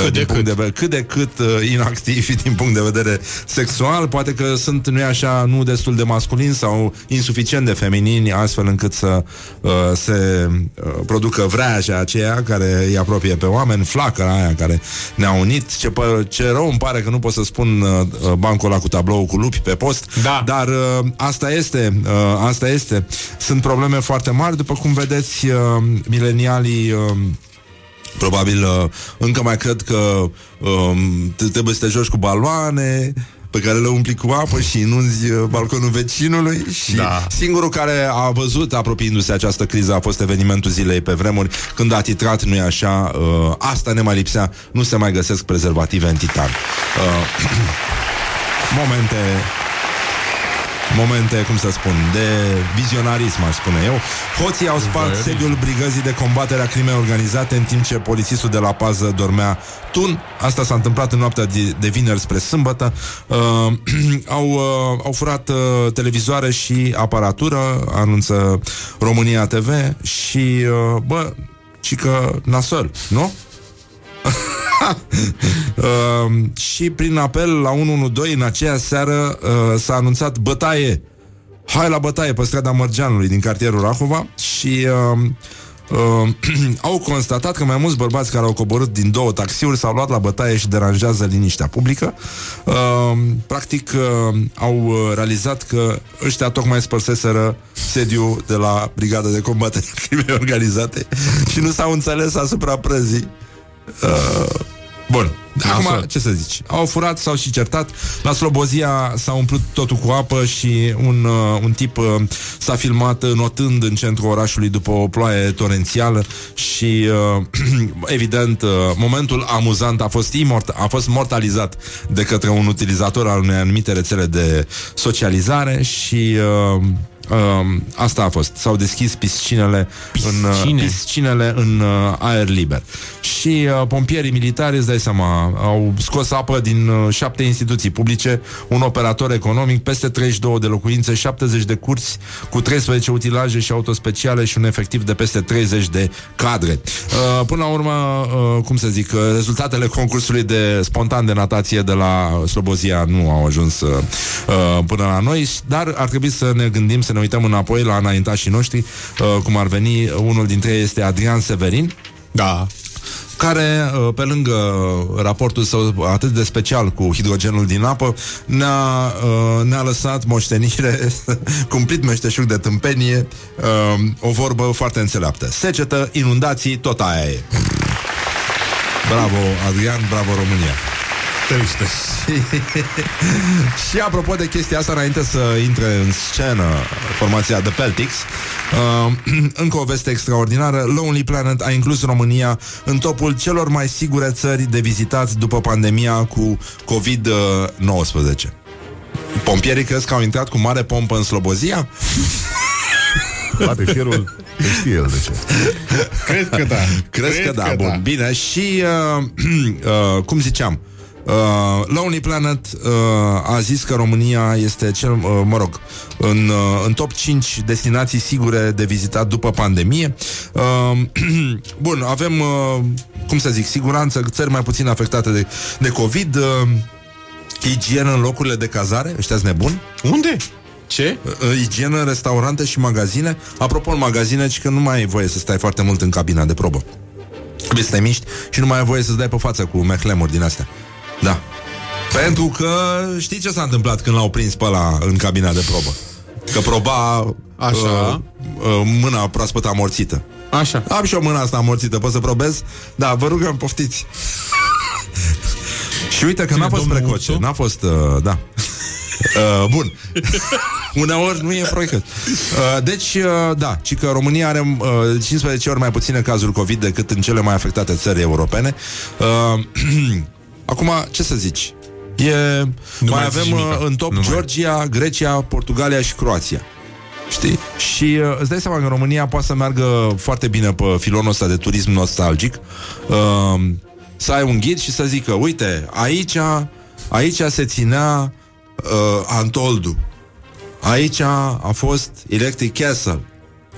cât de cât. De, ve- cât de cât uh, inactivi din punct de vedere sexual, poate că sunt, nu așa, nu destul de masculini sau insuficient de feminini, astfel încât să uh, se uh, producă vreaja aceea care îi apropie pe oameni, flacăra aia care ne-a unit. Ce, pă- ce rău îmi pare că nu pot să spun uh, bancul ăla cu tablou cu lupi pe post, Da. dar uh, asta este, uh, asta este. Sunt probleme foarte mari, după cum vedeți, uh, milenialii uh, Probabil uh, încă mai cred că um, t- trebuie să te joci cu baloane pe care le umpli cu apă și inunzi uh, balconul vecinului și Da. singurul care a văzut apropiindu-se această criză a fost evenimentul zilei pe vremuri când a titrat, nu-i așa, uh, asta ne mai lipsea, nu se mai găsesc prezervative în titan. Uh, momente Momente, cum să spun, de vizionarism, aș spune eu. Hoții au spart sediul brigăzii de combatere a crimei organizate în timp ce polițistul de la pază dormea tun. Asta s-a întâmplat în noaptea de, de vineri spre sâmbătă. Uh, au, uh, au furat uh, televizoare și aparatură, anunță România TV și, uh, bă, și că nasol, nu? Uh, și prin apel la 112 în aceea seară uh, s-a anunțat bătaie. Hai la bătaie pe strada Mărgeanului din cartierul Rahova și uh, uh, au constatat că mai mulți bărbați care au coborât din două taxiuri s-au luat la bătaie și deranjează liniștea publică. Uh, practic uh, au uh, realizat că ăștia tocmai spărseseră sediu de la Brigada de Combatere a Crimei Organizate și nu s-au înțeles asupra prăzii. Uh, bun. Acum, Nasol. ce să zici? Au furat, s-au și certat. La Slobozia s-a umplut totul cu apă și un, uh, un tip uh, s-a filmat notând în centrul orașului după o ploaie torențială și, uh, evident, uh, momentul amuzant a fost, imort- a fost mortalizat de către un utilizator al unei anumite rețele de socializare și... Uh, Uh, asta a fost. S-au deschis piscinele în, Piscine? uh, piscinele în uh, aer liber. Și uh, pompierii militari, îți dai seama, au scos apă din uh, șapte instituții publice, un operator economic, peste 32 de locuințe, 70 de curți, cu 13 utilaje și autospeciale și un efectiv de peste 30 de cadre. Uh, până la urmă, uh, cum să zic, uh, rezultatele concursului de spontan de natație de la Slobozia nu au ajuns uh, uh, până la noi, dar ar trebui să ne gândim, să ne uităm înapoi la înaintașii noștri, uh, cum ar veni, unul dintre ei este Adrian Severin, Da. care, uh, pe lângă raportul său atât de special cu hidrogenul din apă, ne-a, uh, ne-a lăsat moștenire, cumplit meșteșug de tâmpenie, uh, o vorbă foarte înțeleaptă. Secetă, inundații, tot aia e. Bravo, Adrian, bravo, România. Triste. Și apropo de chestia asta, înainte să intre în scenă formația The Peltics, uh, încă o veste extraordinară, Lonely Planet a inclus România în topul celor mai sigure țări de vizitat după pandemia cu COVID-19. Pompierii crezi că au intrat cu mare pompă în Slobozia? Bate fierul, că știe el de ce. Cred că da. Crezi că da, bun, bine Și, uh, uh, cum ziceam Uh, Lonely Planet uh, a zis că România este cel, uh, mă rog, în, uh, în top 5 destinații sigure de vizitat după pandemie. Uh, bun, avem, uh, cum să zic, siguranță, țări mai puțin afectate de, de COVID, uh, igienă în locurile de cazare, ăștia nebuni. Unde? Ce? Uh, igienă în restaurante și magazine. Apropo, în magazine, ci că nu mai ai voie să stai foarte mult în cabina de probă. Trebuie să te miști și nu mai ai voie să-ți dai pe față cu mehlemuri din astea. Da. Pentru că știi ce s-a întâmplat când l-au prins pe ăla în cabina de probă? Că proba Așa. Uh, uh, mâna proaspăt amorțită. Așa. Am și o mână asta amorțită, pot să probez? Da, vă rugăm, poftiți. și uite că Cine, n-a fost domnul precoce, Ursu? n-a fost, uh, da. Uh, bun. Uneori nu e proiect. Uh, deci, uh, da, ci că România are uh, 15 ori mai puține cazuri COVID decât în cele mai afectate țări europene. Uh, Acum, ce să zici? E, Nu mai mai zici avem uh, nimica. în top Nu mai. Georgia, Grecia, Portugalia și Croația. Știi? Și uh, îți dai seama că România poate să meargă foarte bine pe filonul ăsta de turism nostalgic. Uh, să ai un ghid și să zică, uite, aici, aici se ținea uh, Antoldu. Aici a fost Electric Castle.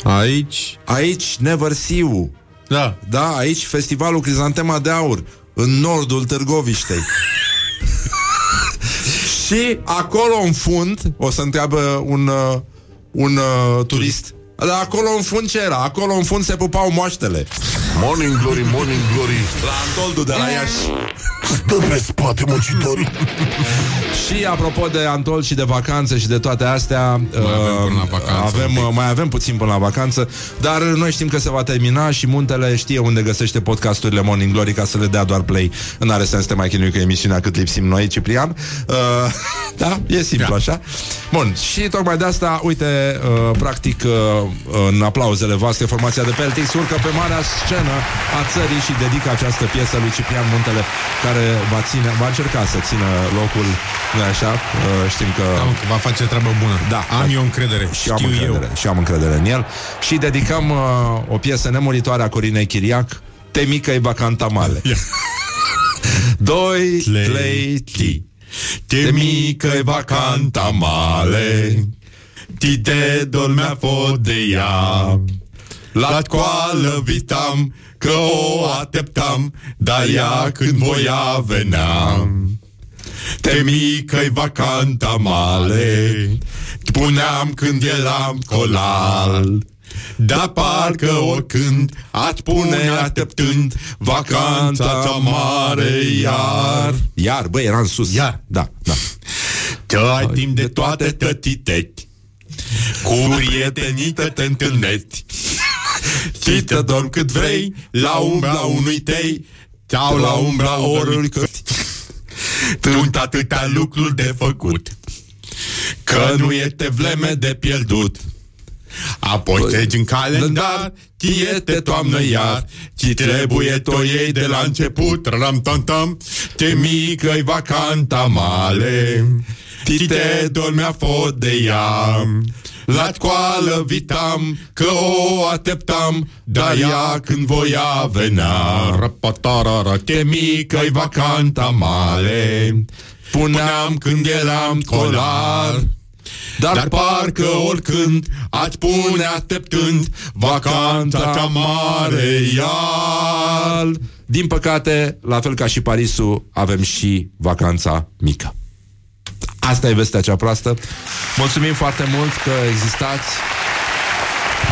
Aici... Aici Never See You. Da. Da, aici festivalul Crizantema de Aur, în nordul Târgoviștei. și acolo în fund, o să întreabă un, uh, un uh, turist, dar acolo în fund ce era? Acolo în fund se pupau moaștele. Morning Glory, Morning Glory. La Antoldu de la Iași. Stă pe spate muncitorii Și apropo de Antol și de vacanțe și de toate astea Mai avem până la uh, vacanță avem, un pic. uh, Mai avem puțin până la vacanță Dar noi știm că se va termina Și Muntele știe unde găsește podcasturile Morning Glory Ca să le dea doar play. Nu are sens să te mai chinui cu emisiunea cât lipsim noi, Ciprian. Uh, Da, e simplu Da. așa? Bun, și tocmai de asta Uite, uh, practic uh, În aplauzele voastre Formația de Peltix urcă pe marea scenă A țării și dedică această piesă lui Ciprian Muntele Care va, ține, va încerca să țină locul nu așa? Uh, știm că... Da, mă, că va face treabă bună. Da. Am eu încredere. Și am Știu încredere, eu. și am încredere în el. Și dedicăm uh, o piesă nemuritoare a Corinei Chiriac, Te mică-i vacanta male. Ia. Doi, Tlei, trei, ti. Te mică-i vacanta male, ti te dormea fo de ea. La coală vitam că o așteptam, dar ea când voia venea. Te mică-i vacanta male, puneam când eram colal. Dar parcă oricând ați pune așteptând vacanța cea mare iar. Iar, băi, era în sus. Iar. Da, da. Că ai timp de toate tătiteti Cu prietenii că te întâlnești Și te dormi cât vrei La umbra unui tei. Sau la umbra oricât Sunt atâtea lucruri de făcut Că nu este vreme de pierdut. Apoi treci în calendar Ție este toamnă iar. Ci trebuie to iei de la început Ram tam tam. Te mică-i vacanta male. Ti te dormea fo de ea La școală vitam Că o așteptam Dar ea când voia venea Rapatarara Te mică-i vacanta male Puneam când eram colar dar, Dar parcă oricând ați pune așteptând vacanța cea mare iar. Din păcate, la fel ca și Parisul, avem și vacanța mică. Asta e vestea cea proastă. Mulțumim foarte mult că existați.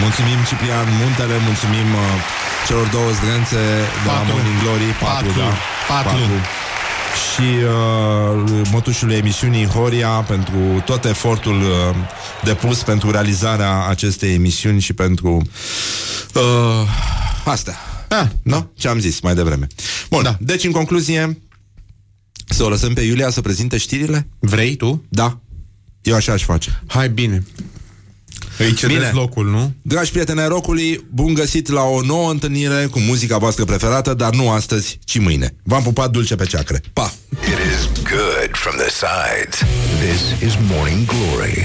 Mulțumim Ciprian Muntele, mulțumim uh, celor două zdrențe de la Patru. Morning Glory. Patru. da. Patru. Și uh, mătușului emisiunii Horia pentru tot efortul uh, depus pentru realizarea acestei emisiuni și pentru uh, astea. Ah, Nu? Ce am zis mai devreme. Bun, da. deci în concluzie să o lăsăm pe Iulia să prezinte știrile? Vrei tu? Da. Eu așa aș face. Hai bine Îi cedeți Bine. locul, nu? Dragi prieteni ai rocului, bun găsit la o nouă întâlnire cu muzica voastră preferată, dar nu astăzi, ci mâine. V-am pupat dulce pe ceacre. Pa! It is good from the sides. This is Morning Glory.